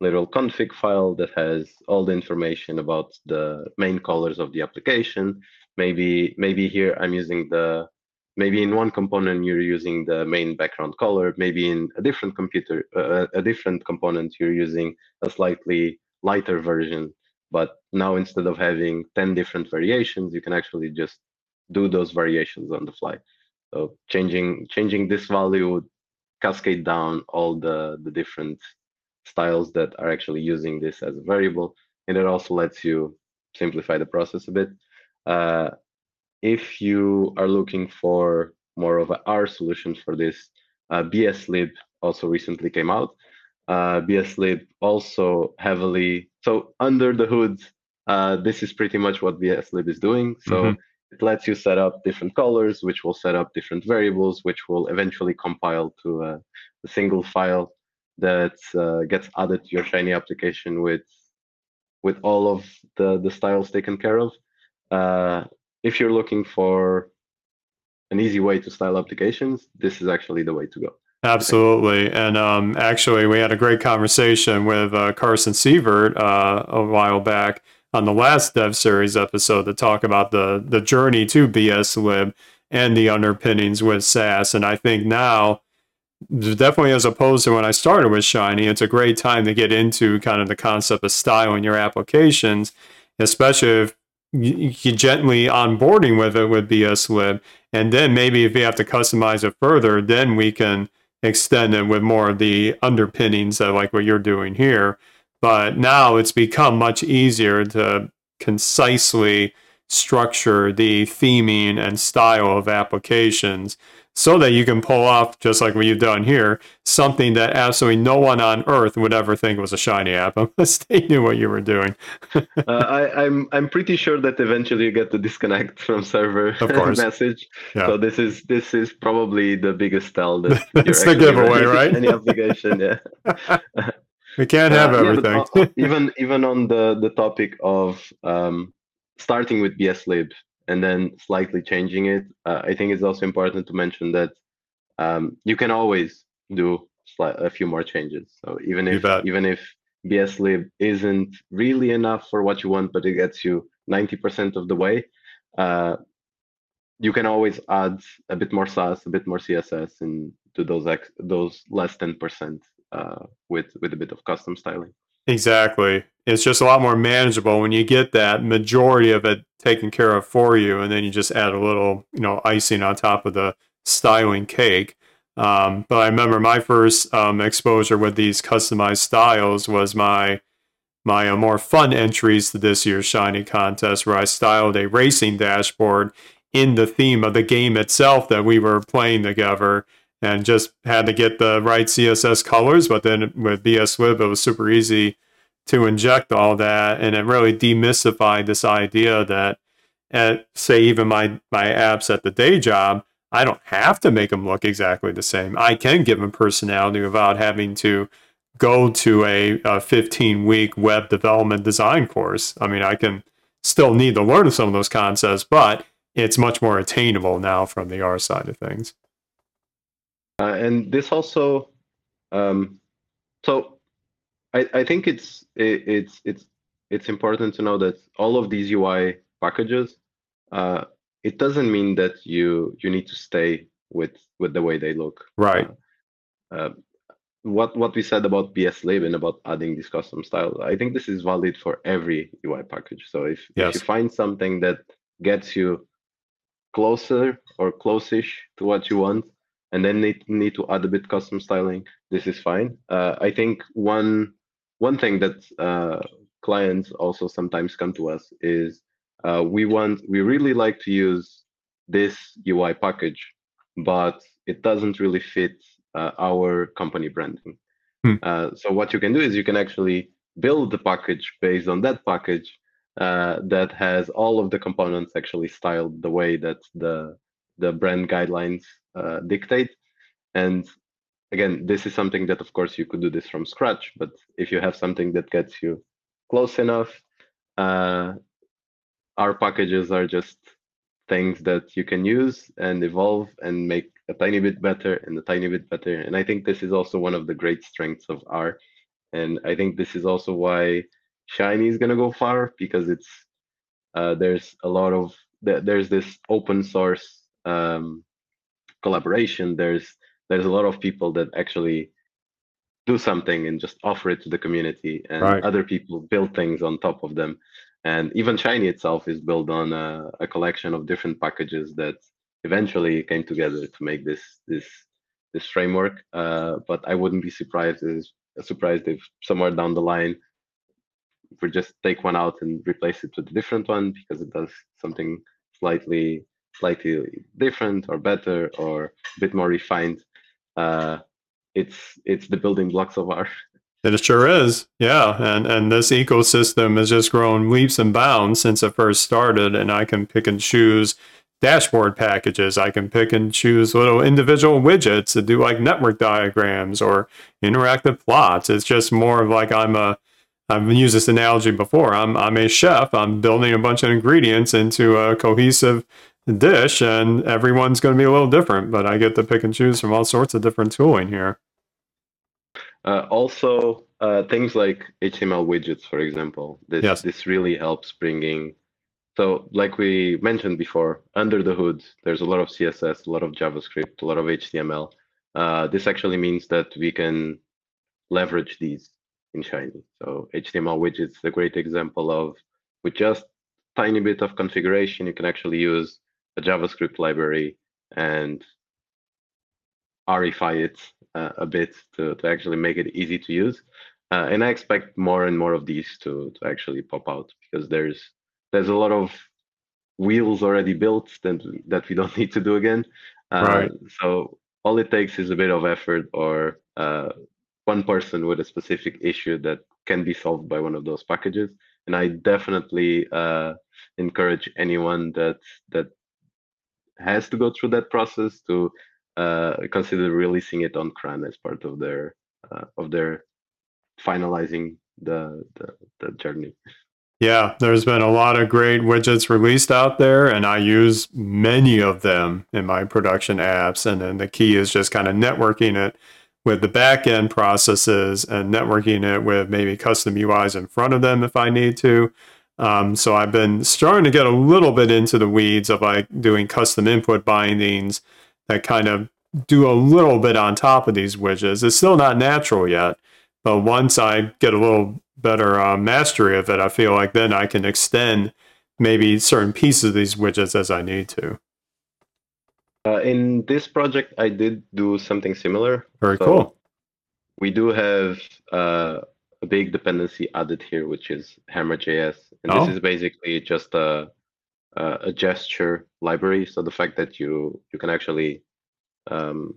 little config file that has all the information about the main colors of the application. Maybe maybe here I'm using the maybe in one component you're using the main background color. Maybe in a different computer uh, a different component you're using a slightly lighter version. But now instead of having 10 different variations, you can actually just do those variations on the fly. So changing changing this value would cascade down all the, the different styles that are actually using this as a variable. And it also lets you simplify the process a bit. Uh, if you are looking for more of a R solution for this, uh, BSLib also recently came out. Uh, BSLib also heavily, so under the hood, uh, this is pretty much what BSLib is doing. So mm -hmm. It lets you set up different colors, which will set up different variables, which will eventually compile to a, a single file that uh, gets added to your Shiny application with with all of the, the styles taken care of. Uh, if you're looking for an easy way to style applications, this is actually the way to go. Absolutely. And um, actually, we had a great conversation with uh, Carson Sievert uh, a while back on the last Dev Series episode to talk about the the journey to BSLib and the underpinnings with Sass. And I think now, definitely as opposed to when I started with Shiny, it's a great time to get into kind of the concept of style in your applications, especially if you gently onboarding with it with BSLib. And then maybe if you have to customize it further, then we can extend it with more of the underpinnings that like what you're doing here. But now it's become much easier to concisely structure the theming and style of applications so that you can pull off, just like what you've done here, something that absolutely no one on earth would ever think was a shiny app unless they knew what you were doing. uh, I, am I'm, I'm pretty sure that eventually you get the disconnect from server message. Yeah. So this is this is probably the biggest tell that it's the giveaway, right? Any application, yeah. We can't have uh, everything. Yeah, even even on the the topic of um, starting with BSLib and then slightly changing it, uh, I think it's also important to mention that um, you can always do a few more changes. So even if even if BSLib isn't really enough for what you want, but it gets you 90% of the way, uh, you can always add a bit more Sass, a bit more CSS, and to those ex- those less than percent uh, with with a bit of custom styling. Exactly. It's just a lot more manageable when you get that majority of it taken care of for you, and then you just add a little, you know, icing on top of the styling cake. Um, but I remember my first um, exposure with these customized styles was my my uh, more fun entries to this year's Shiny contest, where I styled a racing dashboard in the theme of the game itself that we were playing together and just had to get the right CSS colors. But then with BSLib, it was super easy to inject all that, and it really demystified this idea that, at say, even my my apps at the day job, I don't have to make them look exactly the same. I can give them personality without having to go to a, a 15 week web development design course. I mean, I can still need to learn some of those concepts, but it's much more attainable now from the R side of things. Uh, and this also, um, so I, I think it's it, it's it's it's important to know that all of these UI packages, uh, it doesn't mean that you you need to stay with with the way they look. Right. Uh, uh what what we said about BSLib and about adding this custom style, I think this is valid for every UI package. So if, yes. if you find something that gets you closer or close-ish to what you want, and then need, need to add a bit custom styling, this is fine. Uh, I think one one thing that uh, clients also sometimes come to us is uh, we want we really like to use this UI package, but it doesn't really fit uh, our company branding. Hmm. Uh, so what you can do is you can actually build the package based on that package uh, that has all of the components actually styled the way that the the brand guidelines uh, dictate. And again, this is something that, of course, you could do this from scratch. But if you have something that gets you close enough, uh, our packages are just things that you can use and evolve and make a tiny bit better and a tiny bit better. And I think this is also one of the great strengths of R. And I think this is also why Shiny is gonna go far because it's uh, there's a lot of there's this open source um, collaboration. There's there's a lot of people that actually do something and just offer it to the community, and right. other people build things on top of them. And even Shiny itself is built on a, a collection of different packages that eventually came together to make this this this framework. Uh, but I wouldn't be surprised is surprised if somewhere down the line we just take one out and replace it with a different one because it does something slightly slightly different or better or a bit more refined. Uh, it's it's the building blocks of our It sure is. Yeah. And and this ecosystem has just grown leaps and bounds since it first started. And I can pick and choose dashboard packages. I can pick and choose little individual widgets to do like network diagrams or interactive plots. It's just more of like I'm a I've used this analogy before. I'm I'm a chef. I'm building a bunch of ingredients into a cohesive dish, and everyone's going to be a little different. But I get to pick and choose from all sorts of different tooling here. Uh, also, uh, things like HTML widgets, for example, this yes. this really helps bringing. So, like we mentioned before, under the hood, there's a lot of CSS, a lot of JavaScript, a lot of HTML. Uh, this actually means that we can leverage these in Shiny. So HTML widgets is a great example of with just tiny bit of configuration, you can actually use a JavaScript library and arify it uh, a bit to, to actually make it easy to use. Uh, and I expect more and more of these to, to actually pop out because there's there's a lot of wheels already built that, that we don't need to do again. Uh, right. So all it takes is a bit of effort or uh, one person with a specific issue that can be solved by one of those packages. And I definitely uh, encourage anyone that that has to go through that process to uh, consider releasing it on CRAN as part of their uh, of their finalizing the, the, the journey. Yeah, there's been a lot of great widgets released out there, and I use many of them in my production apps. And then the key is just kind of networking it with the back end processes and networking it with maybe custom UIs in front of them if I need to. Um, so I've been starting to get a little bit into the weeds of like doing custom input bindings that kind of do a little bit on top of these widgets. It's still not natural yet, but once I get a little better uh, mastery of it, I feel like then I can extend maybe certain pieces of these widgets as I need to. Uh, in this project, I did do something similar. Very so cool. We do have uh, a big dependency added here, which is Hammer.js, and oh. this is basically just a a gesture library. So the fact that you you can actually um,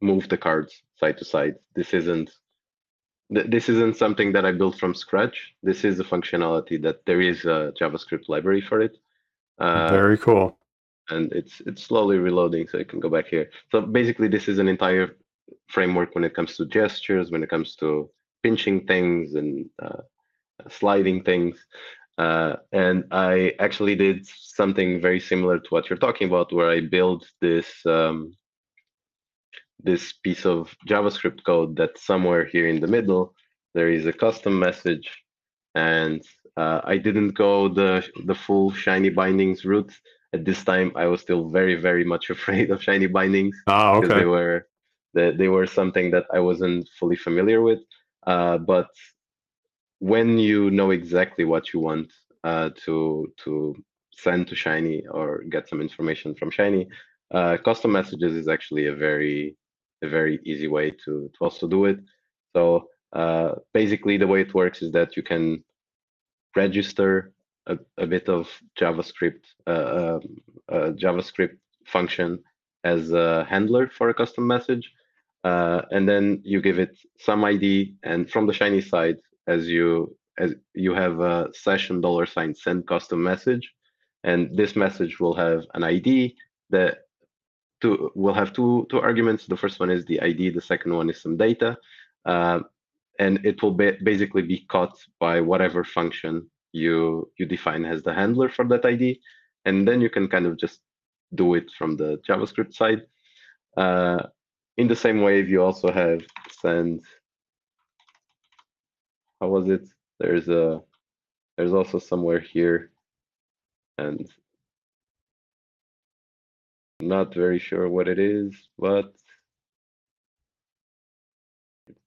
move the cards side to side. This isn't this isn't something that I built from scratch. This is a functionality that there is a JavaScript library for it. Uh, Very cool and it's it's slowly reloading so I can go back here. So basically this is an entire framework when it comes to gestures, when it comes to pinching things and uh, sliding things. Uh, and I actually did something very similar to what you're talking about, where I built this um, this piece of JavaScript code that somewhere here in the middle there is a custom message, and uh, I didn't go the the full shiny bindings route at this time I was still very very much afraid of shiny bindings ah, okay. because they were They, they were something that I wasn't fully familiar with. Uh, but when you know exactly what you want uh, to to send to Shiny or get some information from Shiny, uh, custom messages is actually a very a very easy way to, to also do it. So uh, basically, the way it works is that you can register a, a bit of JavaScript uh, um, JavaScript function as a handler for a custom message, uh, and then you give it some ID. And from the Shiny side, as you as you have a session dollar sign send custom message, and this message will have an ID that two will have two two arguments. The first one is the ID. The second one is some data, uh, and it will be basically be caught by whatever function you you define as the handler for that ID, and then you can kind of just do it from the JavaScript side. Uh, in the same way, if you also have send. How was it? There's a there's also somewhere here, and not very sure what it is, but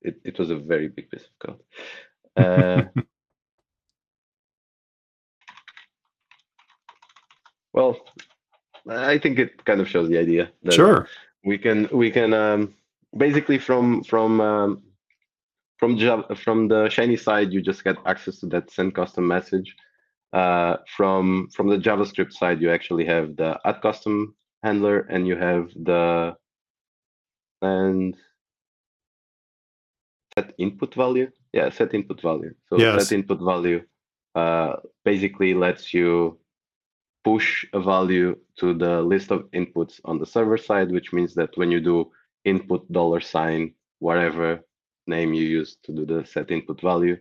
it, it was a very big piece of code. Uh, well, I think it kind of shows the idea. That sure. We can we can um, basically from from um, from Java, from the Shiny side, you just get access to that send custom message. Uh, from from the JavaScript side, you actually have the add custom handler and you have the and set input value. Yeah, set input value. So yes. set input value uh, basically lets you push a value to the list of inputs on the server side, which means that when you do input dollar sign, whatever name you use to do the set input value,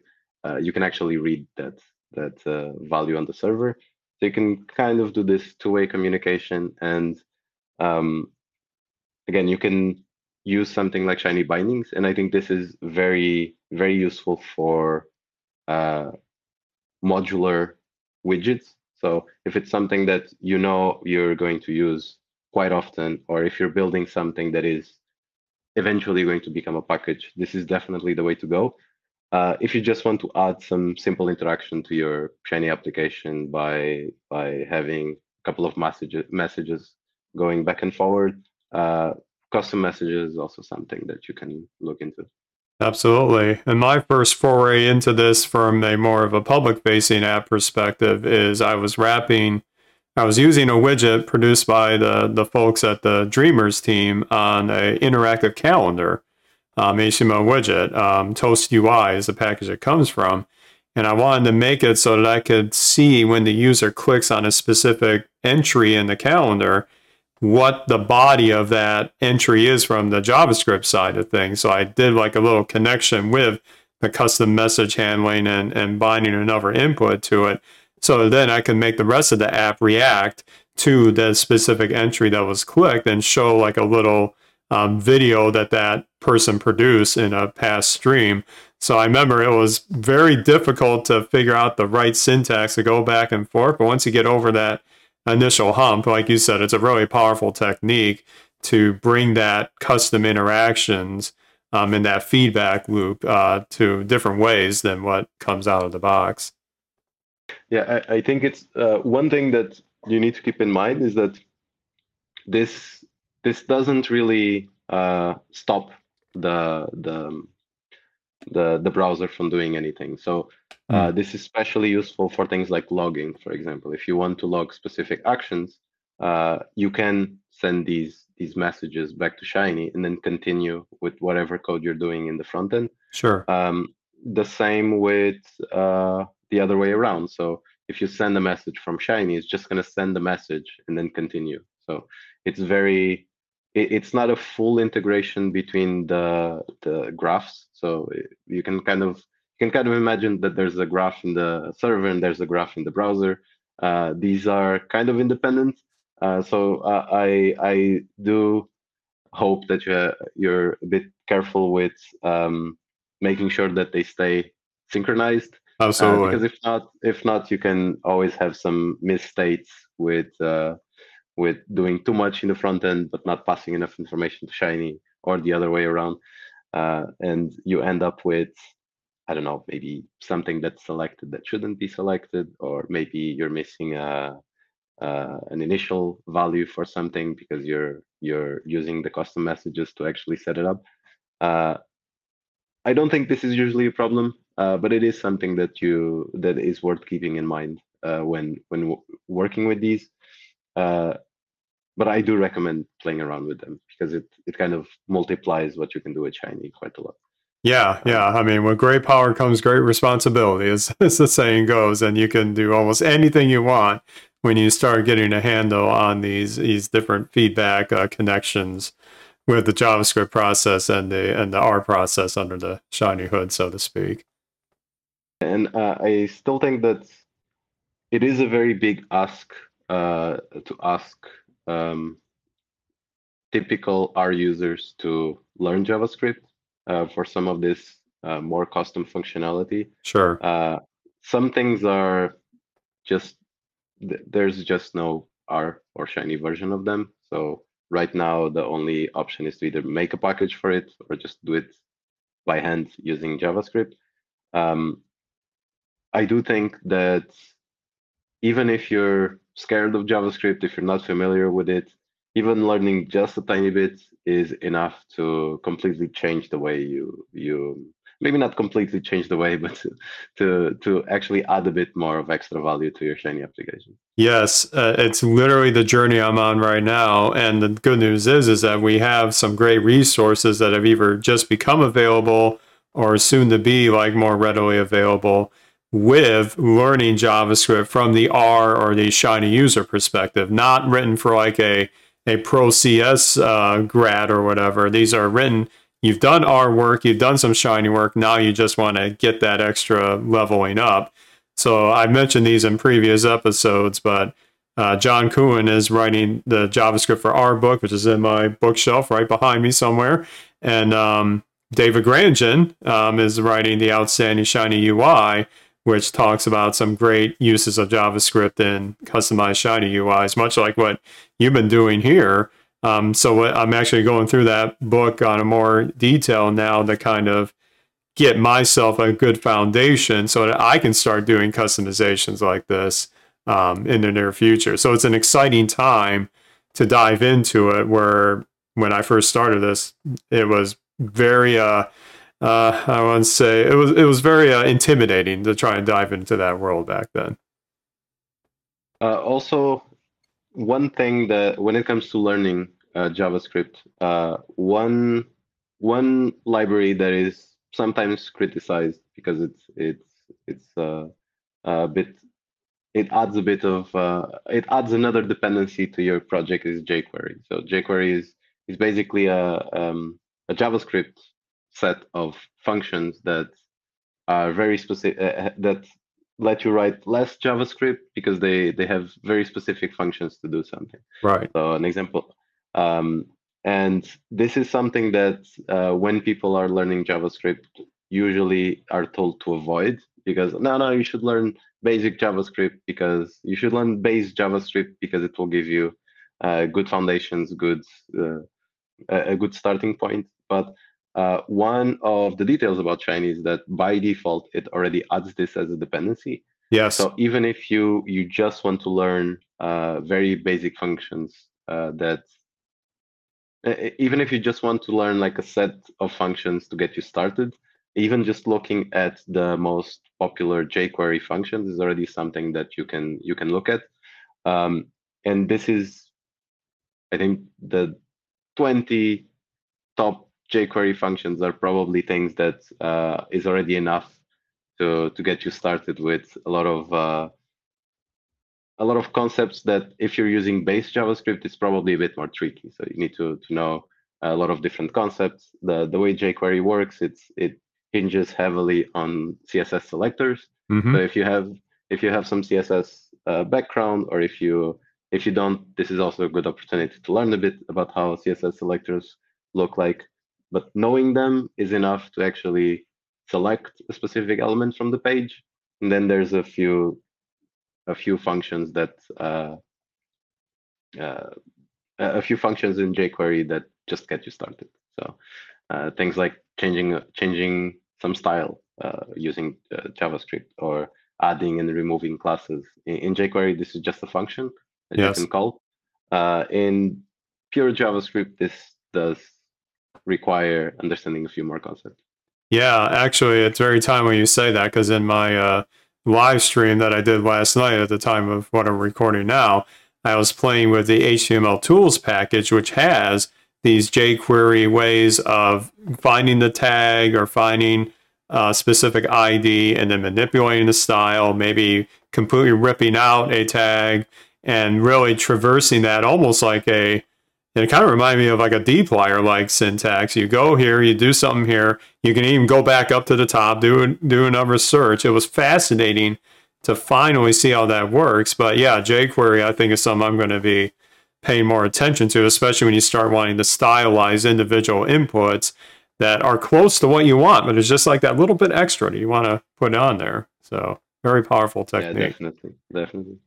uh, you can actually read that that uh, value on the server. So you can kind of do this two-way communication, and um, again, you can use something like Shiny bindings, and I think this is very very useful for uh, modular widgets so if it's something that you know you're going to use quite often, or if you're building something that is eventually going to become a package, this is definitely the way to go. Uh, if you just want to add some simple interaction to your Shiny application by by having a couple of messages messages going back and forward, uh, custom messages is also something that you can look into. Absolutely. And my first foray into this from a more of a public facing app perspective is I was wrapping, I was using a widget produced by the, the folks at the dreamRs team on an interactive calendar, um, HTML widget. Um, Toast UI is the package it comes from. And I wanted to make it so that I could see when the user clicks on a specific entry in the calendar what the body of that entry is from the JavaScript side of things. So I did like a little connection with the custom message handling and, and binding another input to it. So then I can make the rest of the app react to the specific entry that was clicked and show like a little um, video that that person produced in a past stream. So I remember it was very difficult to figure out the right syntax to go back and forth. But once you get over that initial hump, like you said, it's a really powerful technique to bring that custom interactions um, in that feedback loop uh, to different ways than what comes out of the box. Yeah, I, I think it's uh, one thing that you need to keep in mind is that this this doesn't really uh, stop the the the the browser from doing anything. So uh, hmm. this is especially useful for things like logging, for example. If you want to log specific actions, uh, you can send these these messages back to Shiny and then continue with whatever code you're doing in the front end. Sure. Um, the same with uh, the other way around. So if you send a message from Shiny, it's just going to send the message and then continue. So it's very it's not a full integration between the the graphs so you can kind of you can kind of imagine that there's a graph in the server and there's a graph in the browser uh, these are kind of independent uh, so uh, i i do hope that you you're a bit careful with um, making sure that they stay synchronized Absolutely. because if not if not you can always have some misstates with uh, with doing too much in the front end but not passing enough information to Shiny, or the other way around, uh, and you end up with I don't know, maybe something that's selected that shouldn't be selected, or maybe you're missing a, uh, an initial value for something because you're you're using the custom messages to actually set it up. Uh, I don't think this is usually a problem, uh, but it is something that you that is worth keeping in mind uh, when when working with these. Uh, but I do recommend playing around with them because it it kind of multiplies what you can do with Shiny quite a lot. Yeah, yeah. I mean, with great power comes great responsibility, as, as the saying goes, and you can do almost anything you want when you start getting a handle on these these different feedback uh, connections with the JavaScript process and the and the R process under the shiny hood, so to speak. And uh, I still think that it is a very big ask uh, to ask um, typical R users to learn JavaScript uh, for some of this uh, more custom functionality. Sure. Uh, some things are just th- there's just no R or Shiny version of them. So right now the only option is to either make a package for it or just do it by hand using JavaScript. Um, I do think that even if you're scared of JavaScript, if you're not familiar with it, even learning just a tiny bit is enough to completely change the way you you maybe not completely change the way, but to to, actually add a bit more of extra value to your Shiny application. Yes, uh, it's literally the journey I'm on right now, and the good news is is that we have some great resources that have either just become available or soon to be like more readily available with learning JavaScript from the R or the Shiny user perspective, not written for like a a pro CS uh, grad or whatever. These are written. You've done R work, you've done some Shiny work. Now you just want to get that extra leveling up. So I mentioned these in previous episodes, but uh, John Coene is writing the JavaScript for R book, which is in my bookshelf right behind me somewhere. And um, David Granjon um, is writing the Outstanding Shiny UI, which talks about some great uses of JavaScript in customized Shiny UIs, much like what you've been doing here. Um, so I'm actually going through that book on a more detail now to kind of get myself a good foundation so that I can start doing customizations like this um, in the near future. So it's an exciting time to dive into it. Where when I first started this, it was very uh, uh, I want to say it was it was very uh, intimidating to try and dive into that world back then. Uh, also, one thing that when it comes to learning uh, JavaScript, uh, one one library that is sometimes criticized because it's it's it's uh, a bit it adds a bit of it adds another dependency to your project is jQuery. So jQuery is is basically a um, a JavaScript set of functions that are very specific uh, that let you write less JavaScript because they they have very specific functions to do something. Right. So an example, um, and this is something that uh, when people are learning JavaScript, usually are told to avoid because no, no, you should learn basic JavaScript because you should learn base JavaScript because it will give you uh, good foundations, good uh, a good starting point. But uh, one of the details about Shiny is that by default, it already adds this as a dependency. Yes. So even if you you just want to learn uh, very basic functions uh, that even if you just want to learn like a set of functions to get you started, even just looking at the most popular jQuery functions is already something that you can you can look at. Um, and this is, I think, the 20 top jQuery functions are probably things that uh, is already enough to to get you started with a lot of uh, a lot of concepts that if you're using base JavaScript, it's probably a bit more tricky. So you need to to know a lot of different concepts. The the way jQuery works, it's it hinges heavily on CSS selectors. Mm-hmm. So if you have if you have some CSS uh, background, or if you if you don't, this is also a good opportunity to learn a bit about how CSS selectors look like but knowing them is enough to actually select a specific element from the page. And then there's a few a few functions that uh, uh, a few functions in jQuery that just get you started. So uh, things like changing changing some style uh, using uh, JavaScript or adding and removing classes. In, in, jQuery, this is just a function that yes. you can call. Uh, in pure JavaScript, this does require understanding a few more concepts. Yeah, actually, it's very timely you say that because in my uh, live stream that I did last night at the time of what I'm recording now, I was playing with the HTML tools package, which has these jQuery ways of finding the tag or finding a specific ID and then manipulating the style, maybe completely ripping out a tag and really traversing that almost like a it kind of reminded me of like a dplyr like syntax. You go here, you do something here, you can even go back up to the top, do do another search. It was fascinating to finally see how that works. But yeah, jQuery I think is something I'm going to be paying more attention to, especially when you start wanting to stylize individual inputs that are close to what you want, but it's just like that little bit extra that you want to put on there. So very powerful technique. Yeah, definitely, definitely.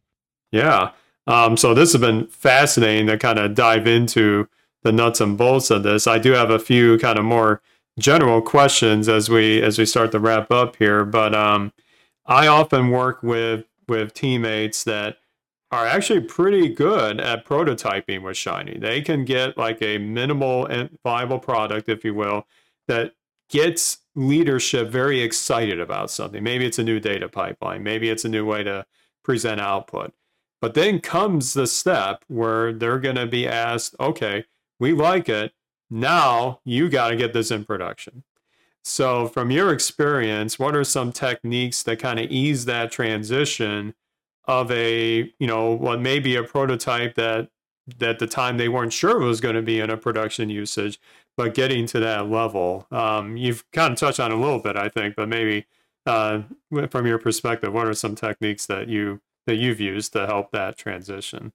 Yeah. Um, so this has been fascinating to kind of dive into the nuts and bolts of this. I do have a few kind of more general questions as we as we start to wrap up here, but um, I often work with with teammates that are actually pretty good at prototyping with Shiny. They can get like a minimal and viable product, if you will, that gets leadership very excited about something. Maybe it's a new data pipeline, maybe it's a new way to present output. But then comes the step where they're going to be asked, okay, we like it. Now you got to get this in production. So, from your experience, what are some techniques that kind of ease that transition of a you know what maybe a prototype that that the time they weren't sure was going to be in a production usage but getting to that level um, you've kind of touched on a little bit i think but maybe uh, from your perspective what are some techniques that you that you've used to help that transition?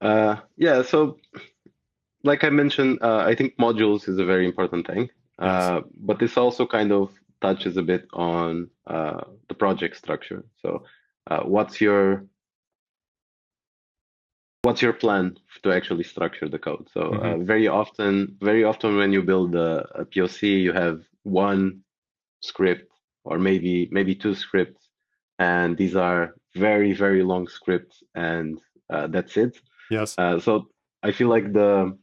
Uh, yeah so like i mentioned uh, i think modules is a very important thing uh, but this also kind of touches a bit on uh, the project structure. So uh, what's your what's your plan to actually structure the code? So uh, mm-hmm. very often very often when you build a, a, poc you have one script or maybe maybe two scripts and these are very very long scripts and uh, that's it yes uh, so i feel like the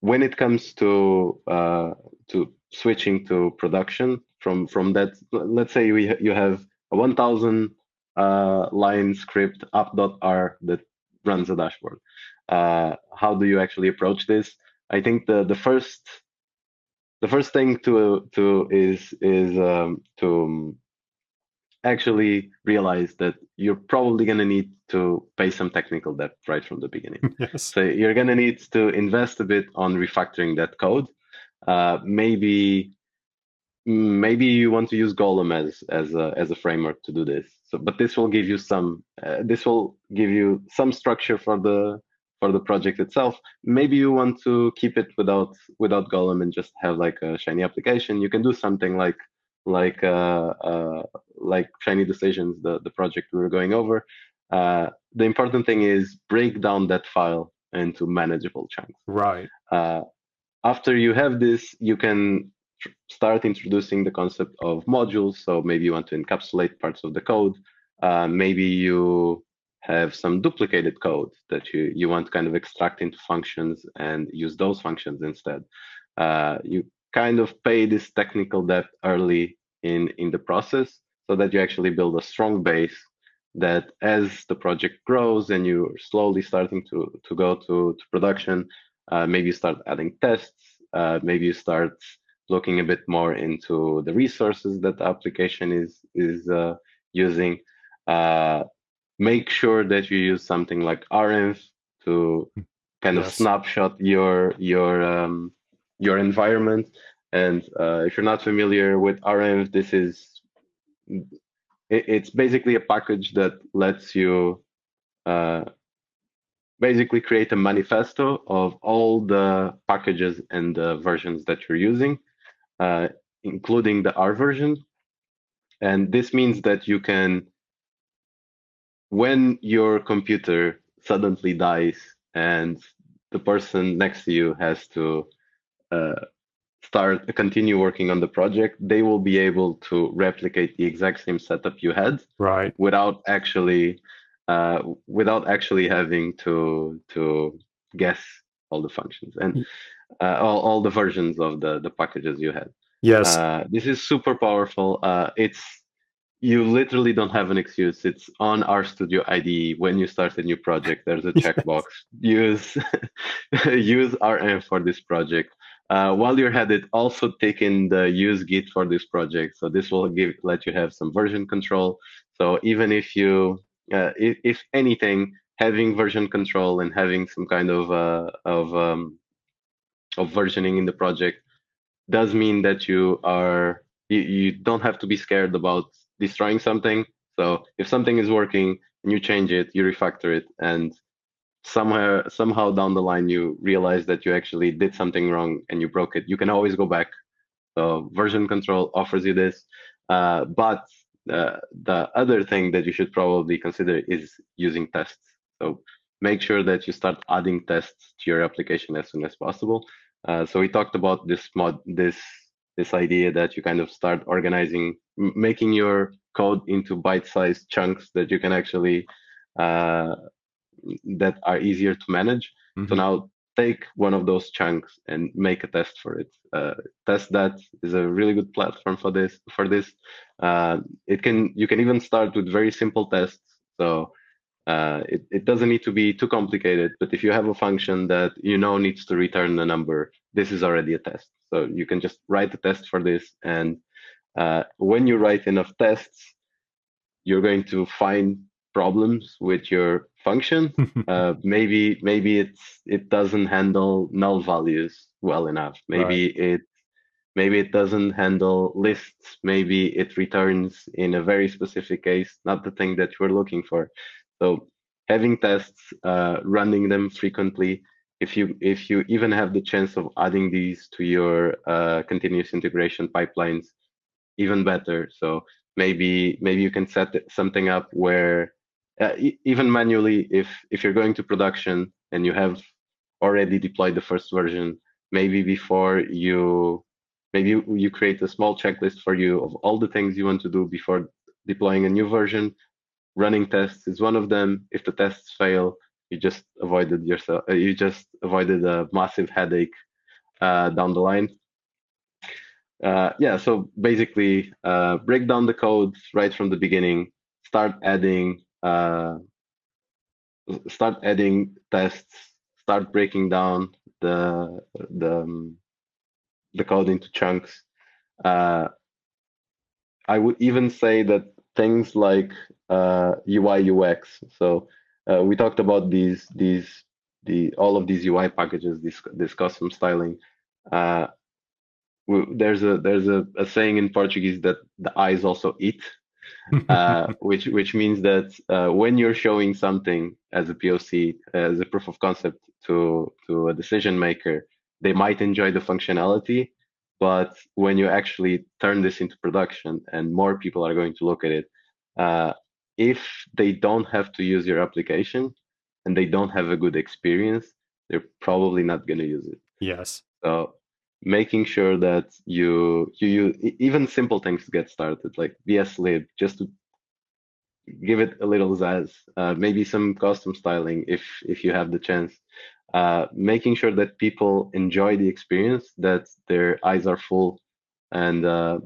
when it comes to uh, to switching to production from from that let's say we you have a 1000 uh, line script app.r that runs a dashboard. Uh, how do you actually approach this? I think the the first the first thing to to is is um, to actually realize that you're probably going to need to pay some technical debt right from the beginning. yes. So you're going to need to invest a bit on refactoring that code. Uh, maybe maybe you want to use Golem as as a, as a framework to do this. So, but this will give you some uh, this will give you some structure for the for the project itself. Maybe you want to keep it without without Golem and just have like a Shiny application. You can do something like like uh, uh, like Shiny Decisions, the the project we were going over. Uh, the important thing is break down that file into manageable chunks. Right. Uh, after you have this, you can start introducing the concept of modules. So maybe you want to encapsulate parts of the code. Uh, maybe you have some duplicated code that you, you want to kind of extract into functions and use those functions instead. Uh, you kind of pay this technical debt early in, in the process so that you actually build a strong base that as the project grows and you're slowly starting to, to go to, to production, uh, maybe you start adding tests, uh, maybe you start looking a bit more into the resources that the application is is uh, using. Uh, make sure that you use something like renv to kind yes. of snapshot your your um, your environment. And uh, if you're not familiar with renv, this is it, it's basically a package that lets you uh, basically create a manifesto of all the packages and the versions that you're using uh, including the R version. And this means that you can, when your computer suddenly dies and the person next to you has to start continue working on the project, they will be able to replicate the exact same setup you had, right? Without actually uh, without actually having to to guess all the functions and uh, all, all the versions of the the packages you had. Yes. Uh, this is super powerful. Uh, it's you literally don't have an excuse. It's on RStudio IDE. When you start a new project, there's a checkbox. use use RM for this project. Uh, while you're at it, also take in the use Git for this project. So this will give let you have some version control. So even if you, uh, if, if, anything, having version control and having some kind of uh, of um, of versioning in the project does mean that you are you, you don't have to be scared about destroying something. So if something is working and you change it, you refactor it, and somehow somehow down the line you realize that you actually did something wrong and you broke it, you can always go back. So version control offers you this, uh, but uh, the other thing that you should probably consider is using tests. So make sure that you start adding tests to your application as soon as possible. Uh, so we talked about this mod, this this idea that you kind of start organizing, making your code into bite-sized chunks that you can actually uh, that are easier to manage. Mm-hmm. So now take one of those chunks and make a test for it. Uh, testthat is a really good platform for this. For this, uh, it can you can even start with very simple tests. So uh, it, it doesn't need to be too complicated, but if you have a function that you know needs to return a number, this is already a test. So you can just write a test for this. And uh, when you write enough tests, you're going to find problems with your function. uh, maybe maybe it's it doesn't handle null values well enough. Maybe right. it maybe it doesn't handle lists. Maybe it returns in a very specific case, not the thing that you're looking for. So having tests, uh, running them frequently. If you if you even have the chance of adding these to your uh, continuous integration pipelines, even better. So maybe maybe you can set something up where uh, e even manually, if if you're going to production and you have already deployed the first version, maybe before you maybe you, create a small checklist for you of all the things you want to do before deploying a new version running tests is one of them. If the tests fail, you just avoided yourself. Uh, you just avoided a massive headache uh, down the line. Uh, yeah, so basically, uh, break down the code right from the beginning. Start adding, uh, start adding tests. Start breaking down the the um, the code into chunks. Uh, I would even say that things like uh, UI UX. So uh, we talked about these these the all of these UI packages, this this custom styling. Uh, there's a there's a, a, saying in Portuguese that the eyes also eat, uh, which which means that uh, when you're showing something as a POC as a proof of concept to to a decision maker, they might enjoy the functionality, but when you actually turn this into production and more people are going to look at it, uh, if they don't have to use your application and they don't have a good experience, they're probably not going to use it. Yes. So making sure that you you, even simple things get started like bslib just to give it a little zazz uh, maybe some custom styling if if you have the chance. Uh, making sure that people enjoy the experience that their eyes are full and uh,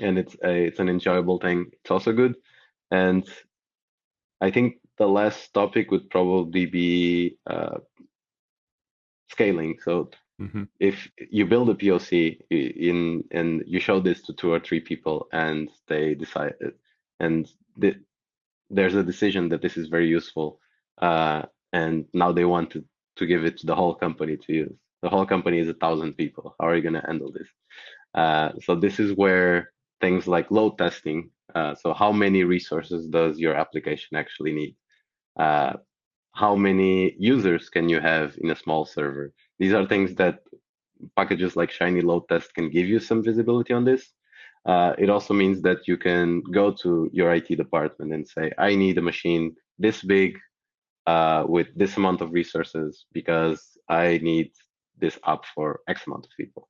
and it's a, it's an enjoyable thing. It's also good. And I think the last topic would probably be uh, scaling. So mm-hmm. if you build a POC in and you show this to two or three people and they decide and the, there's a decision that this is very useful uh, and now they want to, to give it to the whole company to use. The whole company is a thousand people. How are you going to handle this? Uh, so this is where things like load testing. Uh, so how many resources does your application actually need? Uh, how many users can you have in a small server? These are things that packages like shinyloadtest can give you some visibility on this. Uh, it also means that you can go to your IT department and say, I need a machine this big uh, with this amount of resources because I need this app for X amount of people.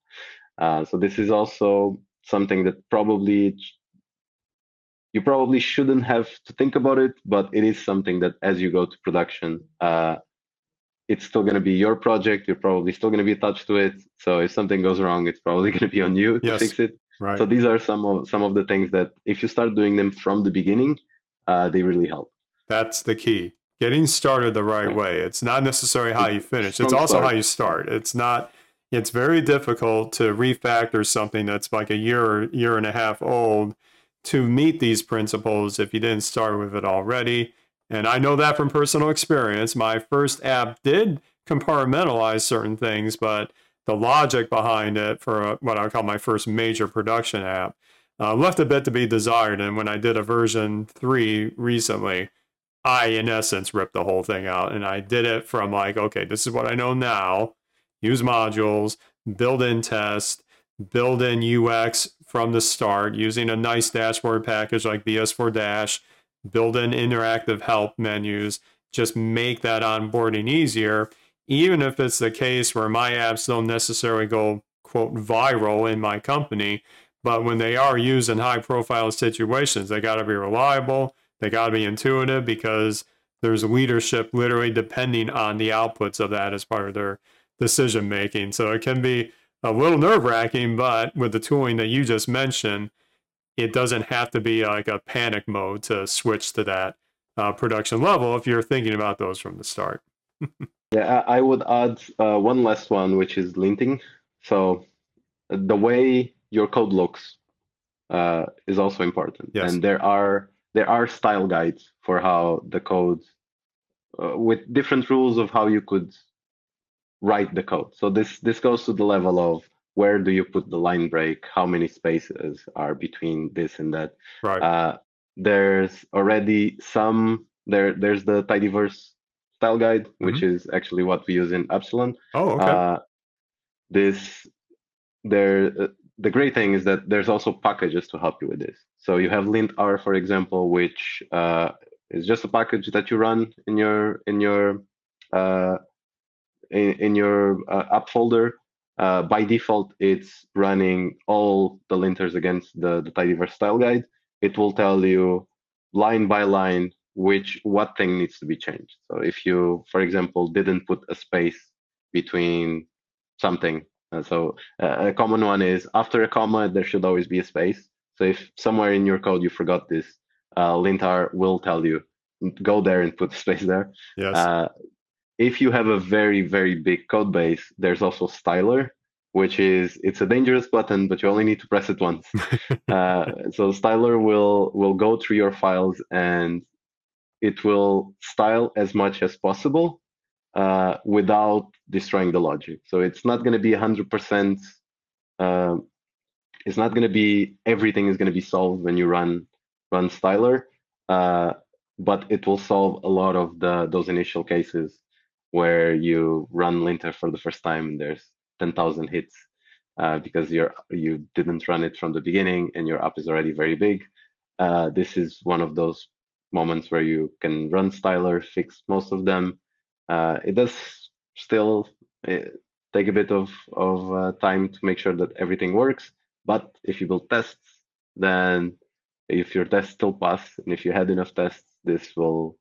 Uh, so this is also something that probably you probably shouldn't have to think about it, but it is something that as you go to production, uh, it's still going to be your project. You're probably still going to be attached to it. So if something goes wrong, it's probably going to be on you yes. to fix it. Right. So these are some of some of the things that if you start doing them from the beginning, uh, they really help. That's the key. Getting started the right way. It's not necessarily how you finish. It's also how you start. It's not. It's very difficult to refactor something that's like a year or year and a half old to meet these principles if you didn't start with it already. And I know that from personal experience. My first app did compartmentalize certain things, but the logic behind it for a, what I call my first major production app uh, left a bit to be desired. And when I did a version three recently, I, in essence, ripped the whole thing out. And I did it from like, okay, this is what I know now use modules, build in test, build in UX from the start using a nice dashboard package like bs4Dash, build in interactive help menus, just make that onboarding easier. Even if it's the case where my apps don't necessarily go, quote, viral in my company, but when they are used in high profile situations, they got to be reliable, they got to be intuitive because there's leadership literally depending on the outputs of that as part of their decision making. So it can be a little nerve wracking, but with the tooling that you just mentioned, it doesn't have to be like a panic mode to switch to that uh, production level if you're thinking about those from the start. yeah, I would add uh, one last one, which is linting. So the way your code looks uh, is also important, yes. and there are there are style guides for how the code uh, with different rules of how you could write the code. So this this goes to the level of where do you put the line break? How many spaces are between this and that? Right. Uh, there's already some there. There's the tidyverse style guide, mm-hmm. which is actually what we use in Appsilon. Oh, okay. Uh, this there. Uh, the great thing is that there's also packages to help you with this. So you have lintr, for example, which uh, is just a package that you run in your in your uh, in, in your uh, app folder, uh, by default, it's running all the linters against the, the tidyverse style guide. It will tell you line by line which what thing needs to be changed. So if you, for example, didn't put a space between something, uh, so uh, a common one is after a comma there should always be a space. So if somewhere in your code you forgot this, uh, lintr will tell you go there and put space there. Yes. Uh, if you have a very very big code base there's also styler which is it's a dangerous button but you only need to press it once. Uh, so styler will will go through your files and it will style as much as possible uh, without destroying the logic. So it's not going to be 100% uh, it's not going to be everything is going to be solved when you run run styler uh, but it will solve a lot of the those initial cases where you run linter for the first time and there's 10,000 hits uh, because you're you didn't run it from the beginning and your app is already very big. Uh, this is one of those moments where you can run styler, fix most of them. Uh, it does still uh, take a bit of of uh, time to make sure that everything works, but if you build tests, then if your tests still pass and if you had enough tests, this will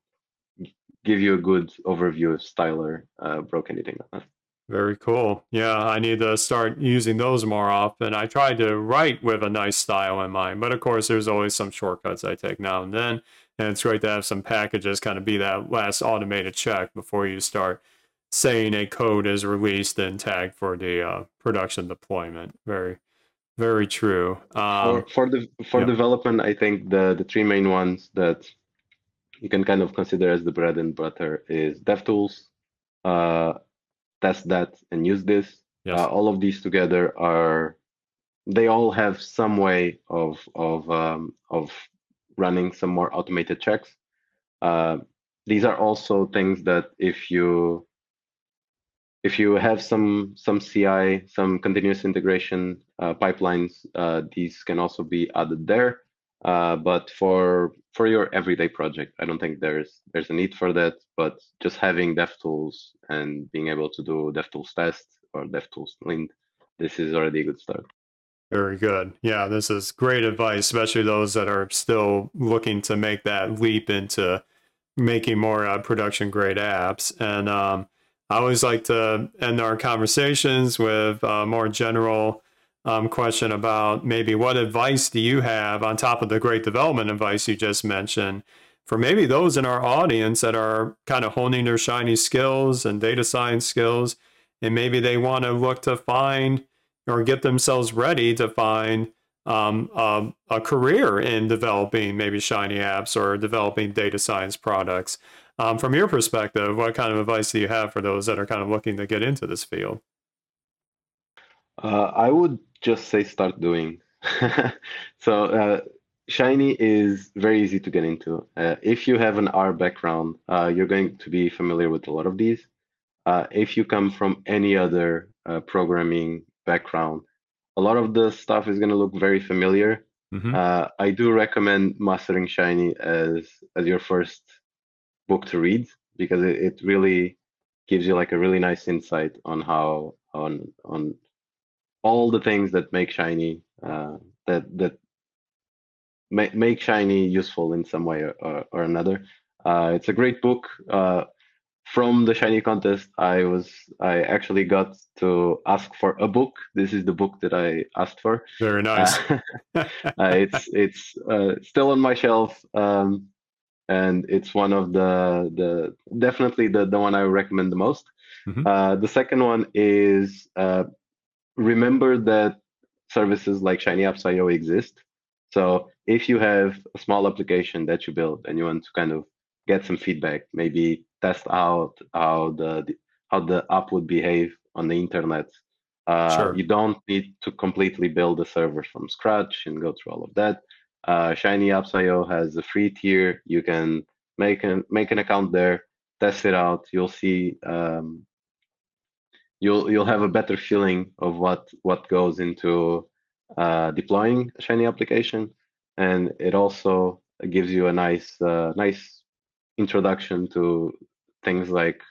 give you a good overview of Styler uh, broke anything. Like that. Very cool. Yeah, I need to start using those more often. I tried to write with a nice style in mind, but of course, there's always some shortcuts I take now and then. And it's great to have some packages kind of be that last automated check before you start saying a code is released and tagged for the uh, production deployment. Very, very true. Um, for, for the for yeah. development, I think the the three main ones that you can kind of consider as the bread and butter is DevTools, uh, testthat and usethis. Yes. Uh, all of these together are they all have some way of of um, of running some more automated checks. Uh, these are also things that if you if you have some some CI, some continuous integration uh, pipelines, uh, these can also be added there. Uh, but for for your everyday project, I don't think there's there's a need for that. But just having DevTools and being able to do DevTools tests or DevTools, Lint, this is already a good start. Very good. Yeah, this is great advice, especially those that are still looking to make that leap into making more uh, production grade apps. And um, I always like to end our conversations with a more general um, question about maybe what advice do you have on top of the great development advice you just mentioned for maybe those in our audience that are kind of honing their shiny skills and data science skills, and maybe they want to look to find or get themselves ready to find um, a, a, career in developing maybe shiny apps or developing data science products. Um, from your perspective, what kind of advice do you have for those that are kind of looking to get into this field? Uh, I would just say start doing. so uh, Shiny is very easy to get into. Uh, if you have an R background, uh, you're going to be familiar with a lot of these. Uh, if you come from any other uh, programming background, a lot of the stuff is going to look very familiar. Mm-hmm. Uh, I do recommend mastering Shiny as as your first book to read because it, it really gives you like a really nice insight on how on on all the things that make Shiny uh, that that make, make Shiny useful in some way or, or another. Uh, it's a great book. Uh, from the Shiny contest, I was I actually got to ask for a book. This is the book that I asked for. Very nice. Uh, it's it's uh, still on my shelf, um, and it's one of the the definitely the the one I recommend the most. Mm-hmm. Uh, the second one is uh, remember that services like shinyapps.io exist. So if you have a small application that you build and you want to kind of get some feedback, maybe test out how the, the how the app would behave on the internet. Uh, sure. You don't need to completely build a server from scratch and go through all of that. Uh, shinyapps.io has a free tier. You can make an make an account there, test it out. You'll see um, you'll you'll have a better feeling of what what goes into uh, deploying a Shiny application and it also gives you a nice uh, nice introduction to things like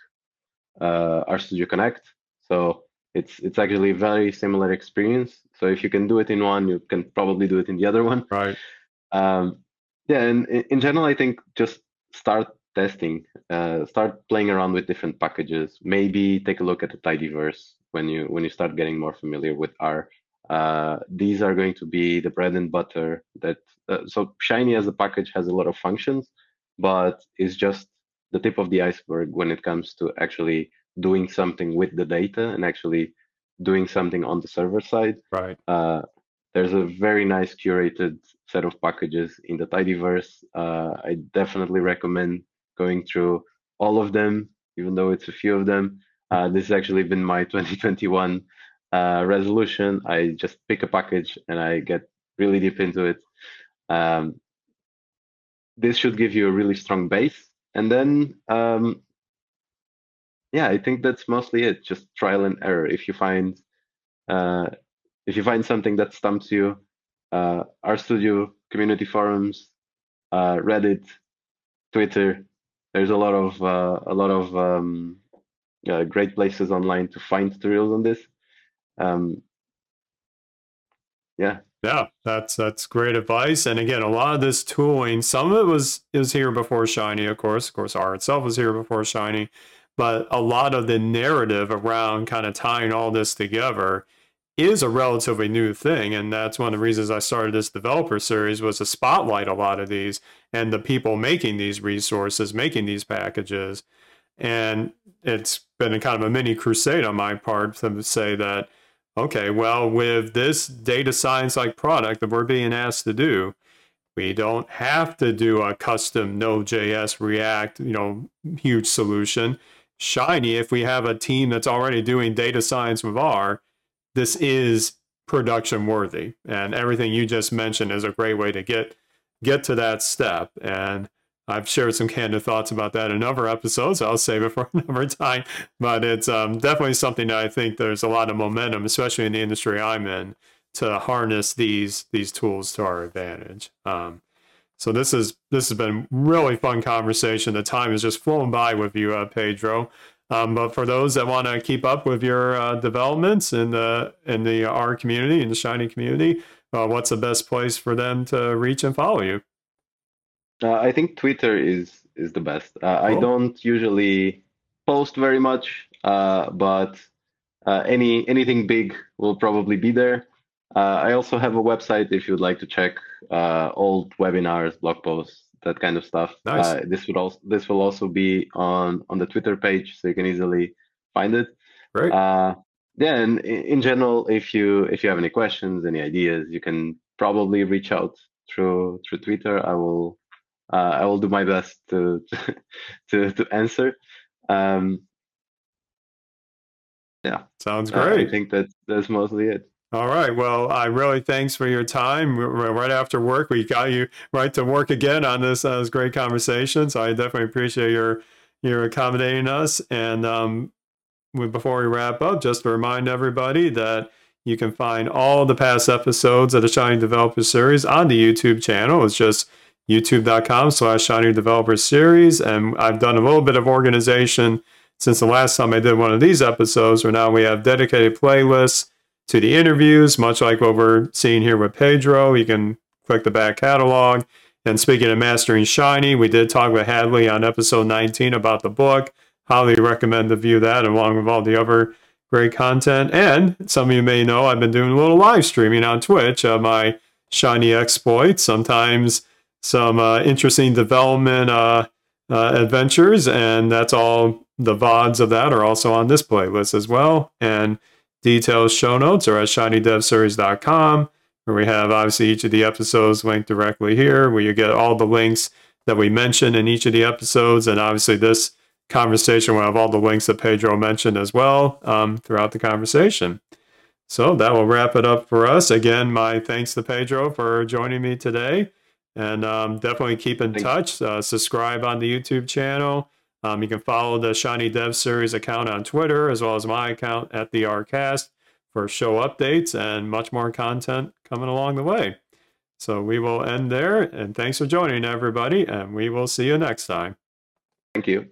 uh, RStudio Connect. So it's it's actually a very similar experience. So if you can do it in one, you can probably do it in the other one. Right. Um, yeah, and in general, I think just start testing, uh, start playing around with different packages. Maybe take a look at the tidyverse when you when you start getting more familiar with R. Uh, these are going to be the bread and butter that uh, so shiny as a package has a lot of functions but it's just the tip of the iceberg when it comes to actually doing something with the data and actually doing something on the server side right uh, there's a very nice curated set of packages in the tidyverse uh, i definitely recommend going through all of them even though it's a few of them uh, this has actually been my 2021 uh, resolution. I just pick a package and I get really deep into it. Um, this should give you a really strong base. And then, um, yeah, I think that's mostly it. Just trial and error. If you find uh, if you find something that stumps you, uh, RStudio community forums, uh, Reddit, Twitter. There's a lot of uh, a lot of um, uh, great places online to find tutorials on this. Um, yeah. Yeah that's that's great advice. And again a lot of this tooling some of it was is here before shiny of course. Of course r itself was here before shiny. But a lot of the narrative around kind of tying all this together is a relatively new thing and that's one of the reasons i started this developer series was to spotlight a lot of these and the people making these resources making these packages and it's been kind of a mini crusade on my part to say that okay, well, with this data science like product that we're being asked to do, we don't have to do a custom Node.js React, you know, huge solution. Shiny, if we have a team that's already doing data science with R, this is production worthy. And everything you just mentioned is a great way to get get to that step. And I've shared some candid thoughts about that in other episodes. I'll save it for another time. But it's um, definitely something that I think there's a lot of momentum, especially in the industry I'm in, to harness these these tools to our advantage. Um, so this is this has been really fun conversation. The time has just flown by with you, uh, Pedro. Um, but for those that want to keep up with your uh, developments in the in the R community, in the Shiny community, uh, what's the best place for them to reach and follow you? Uh, I think Twitter is is the best. Uh, cool. I don't usually post very much, uh, but uh, any anything big will probably be there. I also have a website if you'd like to check old webinars, blog posts, that kind of stuff. Nice. Uh, this would also this will also be on on the Twitter page, so you can easily find it. Right. Uh, yeah, and in general, if you if you have any questions, any ideas, you can probably reach out through through Twitter. I will uh, I will do my best to to to answer. Um, yeah, sounds great. I think that that's mostly it. All right. Well, I really thanks for your time. Right after work, we got you right to work again on this, uh, this great conversation. So I definitely appreciate your your accommodating us. And um, before we wrap up, just to remind everybody that you can find all the past episodes of the Shiny Developer Series on the YouTube channel. It's just youtube.com slash Shiny Developer Series. And I've done a little bit of organization since the last time I did one of these episodes, where now we have dedicated playlists to the interviews, much like what we're seeing here with Pedro. You can click the back catalog. And speaking of Mastering Shiny, we did talk with Hadley on episode 19 about the book. Highly recommend to view that along with all the other great content. And some of you may know I've been doing a little live streaming on Twitch of my Shiny exploits, sometimes some uh, interesting development uh, uh, adventures. And that's all the VODs of that are also on this playlist as well. And Details show notes are at shinydevseries.com, where we have obviously each of the episodes linked directly here, where you get all the links that we mentioned in each of the episodes. And obviously, this conversation will have all the links that Pedro mentioned as well um, throughout the conversation. So that will wrap it up for us. Again, my thanks to Pedro for joining me today. And um, definitely keep in touch. Uh, subscribe on the YouTube channel. Um, you can follow the Shiny Dev Series account on Twitter, as well as my account at the Rcast for show updates and much more content coming along the way. So we will end there, and thanks for joining everybody, and we will see you next time. Thank you.